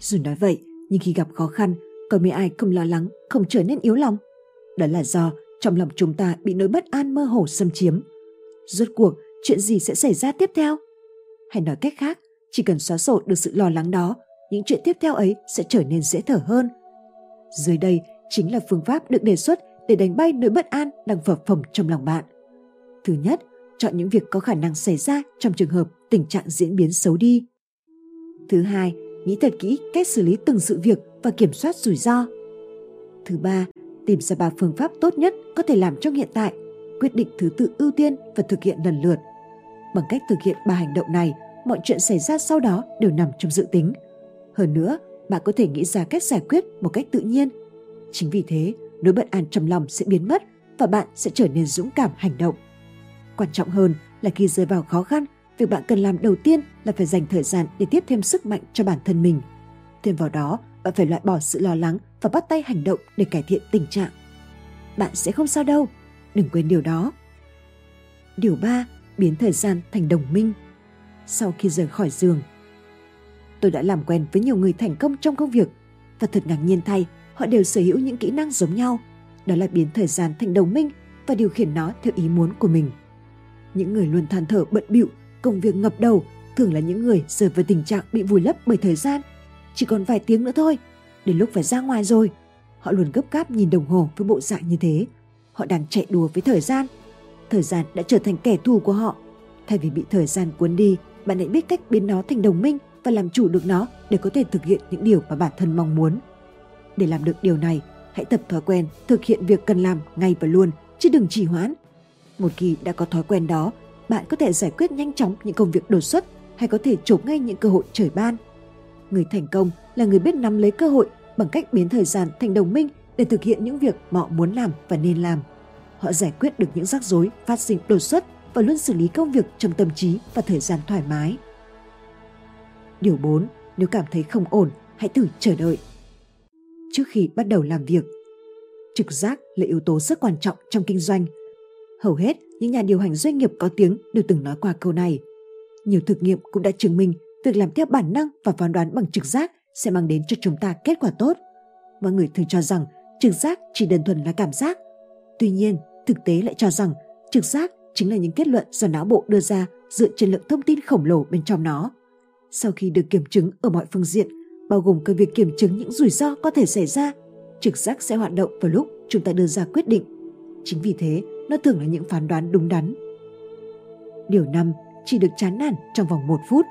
Dù nói vậy, nhưng khi gặp khó khăn, có mấy ai không lo lắng, không trở nên yếu lòng? Đó là do trong lòng chúng ta bị nỗi bất an mơ hồ xâm chiếm. Rốt cuộc, chuyện gì sẽ xảy ra tiếp theo? Hay nói cách khác, chỉ cần xóa sổ được sự lo lắng đó, những chuyện tiếp theo ấy sẽ trở nên dễ thở hơn. Dưới đây chính là phương pháp được đề xuất để đánh bay nỗi bất an đang phập phồng trong lòng bạn. Thứ nhất, chọn những việc có khả năng xảy ra trong trường hợp tình trạng diễn biến xấu đi. Thứ hai, nghĩ thật kỹ cách xử lý từng sự việc và kiểm soát rủi ro. Thứ ba, tìm ra ba phương pháp tốt nhất có thể làm trong hiện tại, quyết định thứ tự ưu tiên và thực hiện lần lượt. Bằng cách thực hiện ba hành động này, mọi chuyện xảy ra sau đó đều nằm trong dự tính. Hơn nữa, bạn có thể nghĩ ra cách giải quyết một cách tự nhiên. Chính vì thế, nỗi bất an trong lòng sẽ biến mất và bạn sẽ trở nên dũng cảm hành động. Quan trọng hơn là khi rơi vào khó khăn, việc bạn cần làm đầu tiên là phải dành thời gian để tiếp thêm sức mạnh cho bản thân mình. Thêm vào đó, bạn phải loại bỏ sự lo lắng và bắt tay hành động để cải thiện tình trạng. Bạn sẽ không sao đâu, đừng quên điều đó. Điều 3. Biến thời gian thành đồng minh. Sau khi rời khỏi giường, tôi đã làm quen với nhiều người thành công trong công việc và thật ngạc nhiên thay, họ đều sở hữu những kỹ năng giống nhau, đó là biến thời gian thành đồng minh và điều khiển nó theo ý muốn của mình. Những người luôn than thở bận bịu, công việc ngập đầu thường là những người rơi vào tình trạng bị vùi lấp bởi thời gian. Chỉ còn vài tiếng nữa thôi, đến lúc phải ra ngoài rồi. Họ luôn gấp gáp nhìn đồng hồ với bộ dạng như thế. Họ đang chạy đùa với thời gian. Thời gian đã trở thành kẻ thù của họ. Thay vì bị thời gian cuốn đi, bạn hãy biết cách biến nó thành đồng minh và làm chủ được nó để có thể thực hiện những điều mà bản thân mong muốn. Để làm được điều này, hãy tập thói quen thực hiện việc cần làm ngay và luôn, chứ đừng trì hoãn. Một khi đã có thói quen đó, bạn có thể giải quyết nhanh chóng những công việc đột xuất hay có thể chộp ngay những cơ hội trời ban. Người thành công là người biết nắm lấy cơ hội bằng cách biến thời gian thành đồng minh để thực hiện những việc họ muốn làm và nên làm. Họ giải quyết được những rắc rối phát sinh đột xuất và luôn xử lý công việc trong tâm trí và thời gian thoải mái. Điều 4. Nếu cảm thấy không ổn, hãy thử chờ đợi. Trước khi bắt đầu làm việc, trực giác là yếu tố rất quan trọng trong kinh doanh. Hầu hết những nhà điều hành doanh nghiệp có tiếng đều từng nói qua câu này. Nhiều thực nghiệm cũng đã chứng minh việc làm theo bản năng và phán đoán bằng trực giác sẽ mang đến cho chúng ta kết quả tốt. Mọi người thường cho rằng trực giác chỉ đơn thuần là cảm giác. Tuy nhiên, thực tế lại cho rằng trực giác chính là những kết luận do não bộ đưa ra dựa trên lượng thông tin khổng lồ bên trong nó. Sau khi được kiểm chứng ở mọi phương diện, bao gồm cả việc kiểm chứng những rủi ro có thể xảy ra, trực giác sẽ hoạt động vào lúc chúng ta đưa ra quyết định. Chính vì thế, nó thường là những phán đoán đúng đắn. Điều 5. Chỉ được chán nản trong vòng một phút.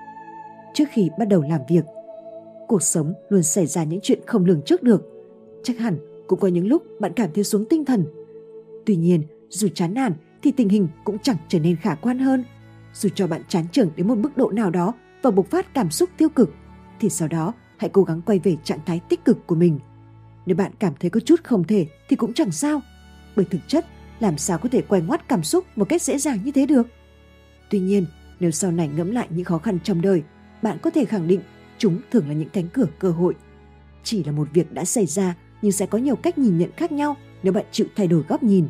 Trước khi bắt đầu làm việc, cuộc sống luôn xảy ra những chuyện không lường trước được. Chắc hẳn cũng có những lúc bạn cảm thấy xuống tinh thần. Tuy nhiên, dù chán nản thì tình hình cũng chẳng trở nên khả quan hơn. Dù cho bạn chán chường đến một mức độ nào đó và bộc phát cảm xúc tiêu cực, thì sau đó hãy cố gắng quay về trạng thái tích cực của mình. Nếu bạn cảm thấy có chút không thể thì cũng chẳng sao, bởi thực chất làm sao có thể quay ngoắt cảm xúc một cách dễ dàng như thế được. Tuy nhiên, nếu sau này ngẫm lại những khó khăn trong đời, bạn có thể khẳng định chúng thường là những cánh cửa cơ hội. Chỉ là một việc đã xảy ra nhưng sẽ có nhiều cách nhìn nhận khác nhau nếu bạn chịu thay đổi góc nhìn.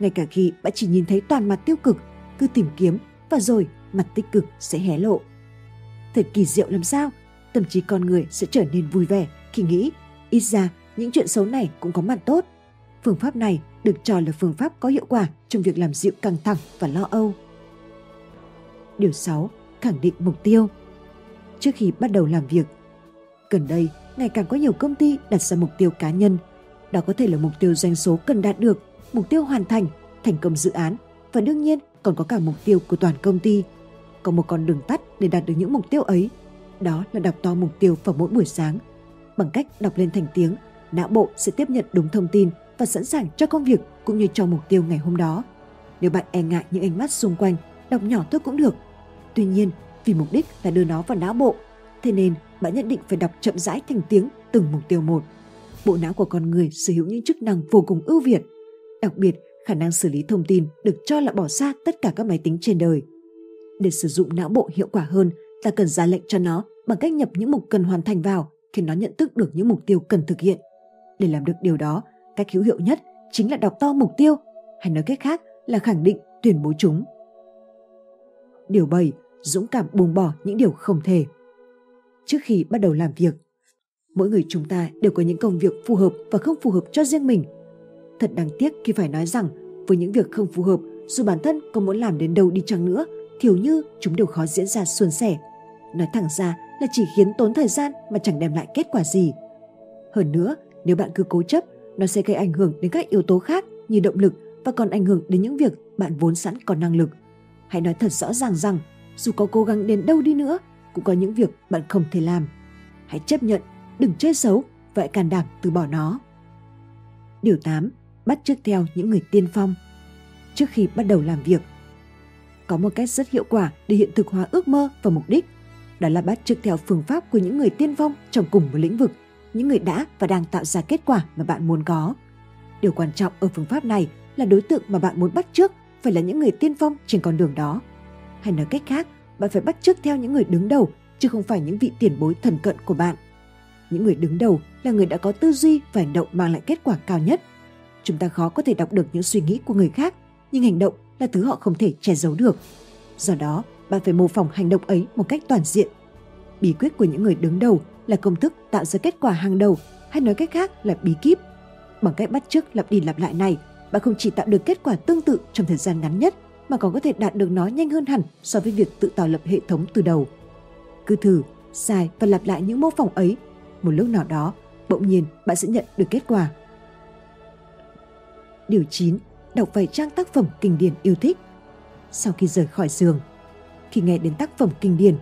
Ngay cả khi bạn chỉ nhìn thấy toàn mặt tiêu cực, cứ tìm kiếm và rồi mặt tích cực sẽ hé lộ. Thật kỳ diệu làm sao, tâm trí con người sẽ trở nên vui vẻ khi nghĩ ít ra những chuyện xấu này cũng có mặt tốt. Phương pháp này được cho là phương pháp có hiệu quả trong việc làm dịu căng thẳng và lo âu. Điều 6. Khẳng định mục tiêu Trước khi bắt đầu làm việc, gần đây ngày càng có nhiều công ty đặt ra mục tiêu cá nhân. Đó có thể là mục tiêu doanh số cần đạt được, mục tiêu hoàn thành, thành công dự án và đương nhiên còn có cả mục tiêu của toàn công ty. Có một con đường tắt để đạt được những mục tiêu ấy, đó là đọc to mục tiêu vào mỗi buổi sáng. Bằng cách đọc lên thành tiếng, não bộ sẽ tiếp nhận đúng thông tin và sẵn sàng cho công việc cũng như cho mục tiêu ngày hôm đó. Nếu bạn e ngại những ánh mắt xung quanh, đọc nhỏ thôi cũng được. Tuy nhiên, vì mục đích là đưa nó vào não bộ, thế nên bạn nhất định phải đọc chậm rãi thành tiếng từng mục tiêu một. Bộ não của con người sở hữu những chức năng vô cùng ưu việt. Đặc biệt, khả năng xử lý thông tin được cho là bỏ xa tất cả các máy tính trên đời. Để sử dụng não bộ hiệu quả hơn, ta cần ra lệnh cho nó bằng cách nhập những mục cần hoàn thành vào khi nó nhận thức được những mục tiêu cần thực hiện. Để làm được điều đó, cách hữu hiệu nhất chính là đọc to mục tiêu, hay nói cách khác là khẳng định tuyên bố chúng. Điều 7. Dũng cảm buông bỏ những điều không thể. Trước khi bắt đầu làm việc, mỗi người chúng ta đều có những công việc phù hợp và không phù hợp cho riêng mình. Thật đáng tiếc khi phải nói rằng với những việc không phù hợp, dù bản thân có muốn làm đến đâu đi chăng nữa, thiểu như chúng đều khó diễn ra suôn sẻ. Nói thẳng ra là chỉ khiến tốn thời gian mà chẳng đem lại kết quả gì. Hơn nữa, nếu bạn cứ cố chấp, nó sẽ gây ảnh hưởng đến các yếu tố khác như động lực và còn ảnh hưởng đến những việc bạn vốn sẵn có năng lực. Hãy nói thật rõ ràng rằng dù có cố gắng đến đâu đi nữa, cũng có những việc bạn không thể làm. Hãy chấp nhận, đừng chơi xấu vậy can đảm từ bỏ nó. Điều 8. Bắt chước theo những người tiên phong. Trước khi bắt đầu làm việc, có một cách rất hiệu quả để hiện thực hóa ước mơ và mục đích. Đó là bắt chước theo phương pháp của những người tiên phong trong cùng một lĩnh vực, những người đã và đang tạo ra kết quả mà bạn muốn có. Điều quan trọng ở phương pháp này là đối tượng mà bạn muốn bắt chước phải là những người tiên phong trên con đường đó. Hay nói cách khác, bạn phải bắt chước theo những người đứng đầu chứ không phải những vị tiền bối thần cận của bạn. Những người đứng đầu là người đã có tư duy và hành động mang lại kết quả cao nhất. Chúng ta khó có thể đọc được những suy nghĩ của người khác, nhưng hành động là thứ họ không thể che giấu được. Do đó, bạn phải mô phỏng hành động ấy một cách toàn diện. Bí quyết của những người đứng đầu là công thức tạo ra kết quả hàng đầu, hay nói cách khác là bí kíp. Bằng cách bắt chước lặp đi lặp lại này, bạn không chỉ tạo được kết quả tương tự trong thời gian ngắn nhất, mà còn có thể đạt được nó nhanh hơn hẳn so với việc tự tạo lập hệ thống từ đầu. Cứ thử, sai và lặp lại những mô phỏng ấy. Một lúc nào đó, bỗng nhiên bạn sẽ nhận được kết quả. Điều 9. Đọc vài trang tác phẩm kinh điển yêu thích. Sau khi rời khỏi giường, khi nghe đến tác phẩm kinh điển,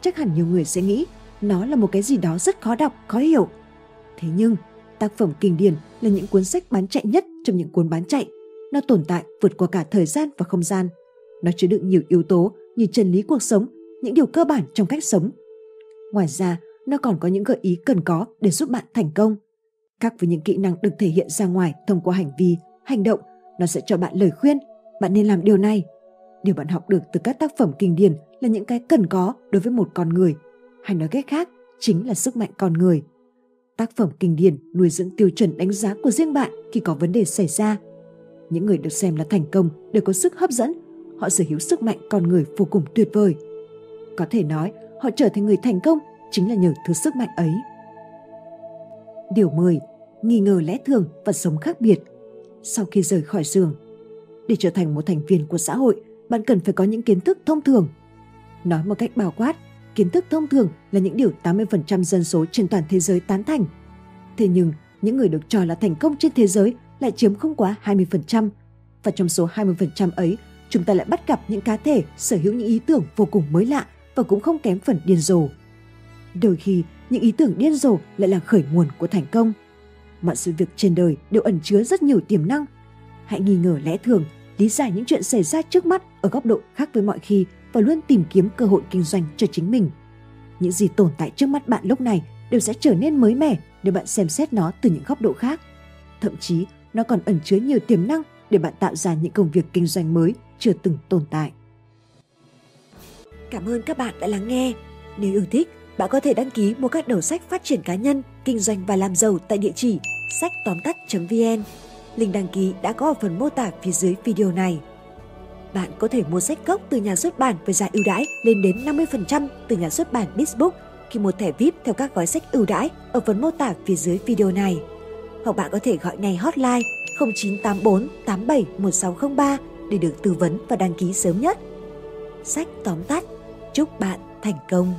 chắc hẳn nhiều người sẽ nghĩ nó là một cái gì đó rất khó đọc, khó hiểu. Thế nhưng, tác phẩm kinh điển là những cuốn sách bán chạy nhất trong những cuốn bán chạy. Nó tồn tại vượt qua cả thời gian và không gian. Nó chứa đựng nhiều yếu tố như chân lý cuộc sống, những điều cơ bản trong cách sống. Ngoài ra, nó còn có những gợi ý cần có để giúp bạn thành công. Khác với những kỹ năng được thể hiện ra ngoài thông qua hành vi, hành động, nó sẽ cho bạn lời khuyên, bạn nên làm điều này. Điều bạn học được từ các tác phẩm kinh điển là những cái cần có đối với một con người. Hay nói cách khác, chính là sức mạnh con người. Tác phẩm kinh điển nuôi dưỡng tiêu chuẩn đánh giá của riêng bạn khi có vấn đề xảy ra. Những người được xem là thành công đều có sức hấp dẫn, họ sở hữu sức mạnh con người vô cùng tuyệt vời. Có thể nói, họ trở thành người thành công chính là nhờ thứ sức mạnh ấy. Điều 10. Nghi ngờ lẽ thường và sống khác biệt. Sau khi rời khỏi giường, để trở thành một thành viên của xã hội, bạn cần phải có những kiến thức thông thường. Nói một cách bao quát, kiến thức thông thường là những điều 80% dân số trên toàn thế giới tán thành. Thế nhưng, những người được cho là thành công trên thế giới lại chiếm không quá 20%. Và trong số 20% ấy, chúng ta lại bắt gặp những cá thể sở hữu những ý tưởng vô cùng mới lạ và cũng không kém phần điên rồ. Đôi khi, những ý tưởng điên rồ lại là khởi nguồn của thành công. Mọi sự việc trên đời đều ẩn chứa rất nhiều tiềm năng. Hãy nghi ngờ lẽ thường, lý giải những chuyện xảy ra trước mắt ở góc độ khác với mọi khi và luôn tìm kiếm cơ hội kinh doanh cho chính mình. Những gì tồn tại trước mắt bạn lúc này đều sẽ trở nên mới mẻ nếu bạn xem xét nó từ những góc độ khác. Thậm chí, nó còn ẩn chứa nhiều tiềm năng để bạn tạo ra những công việc kinh doanh mới chưa từng tồn tại. Cảm ơn các bạn đã lắng nghe. Nếu yêu thích, bạn có thể đăng ký mua các đầu sách phát triển cá nhân, kinh doanh và làm giàu tại địa chỉ sách tóm tắt.vn. Link đăng ký đã có ở phần mô tả phía dưới video này. Bạn có thể mua sách gốc từ nhà xuất bản với giá ưu đãi lên đến 50% từ nhà xuất bản Bizbook khi mua thẻ VIP theo các gói sách ưu đãi ở phần mô tả phía dưới video này. Hoặc bạn có thể gọi ngay hotline 0984 87 1603 để được tư vấn và đăng ký sớm nhất. Sách tóm tắt. Chúc bạn thành công!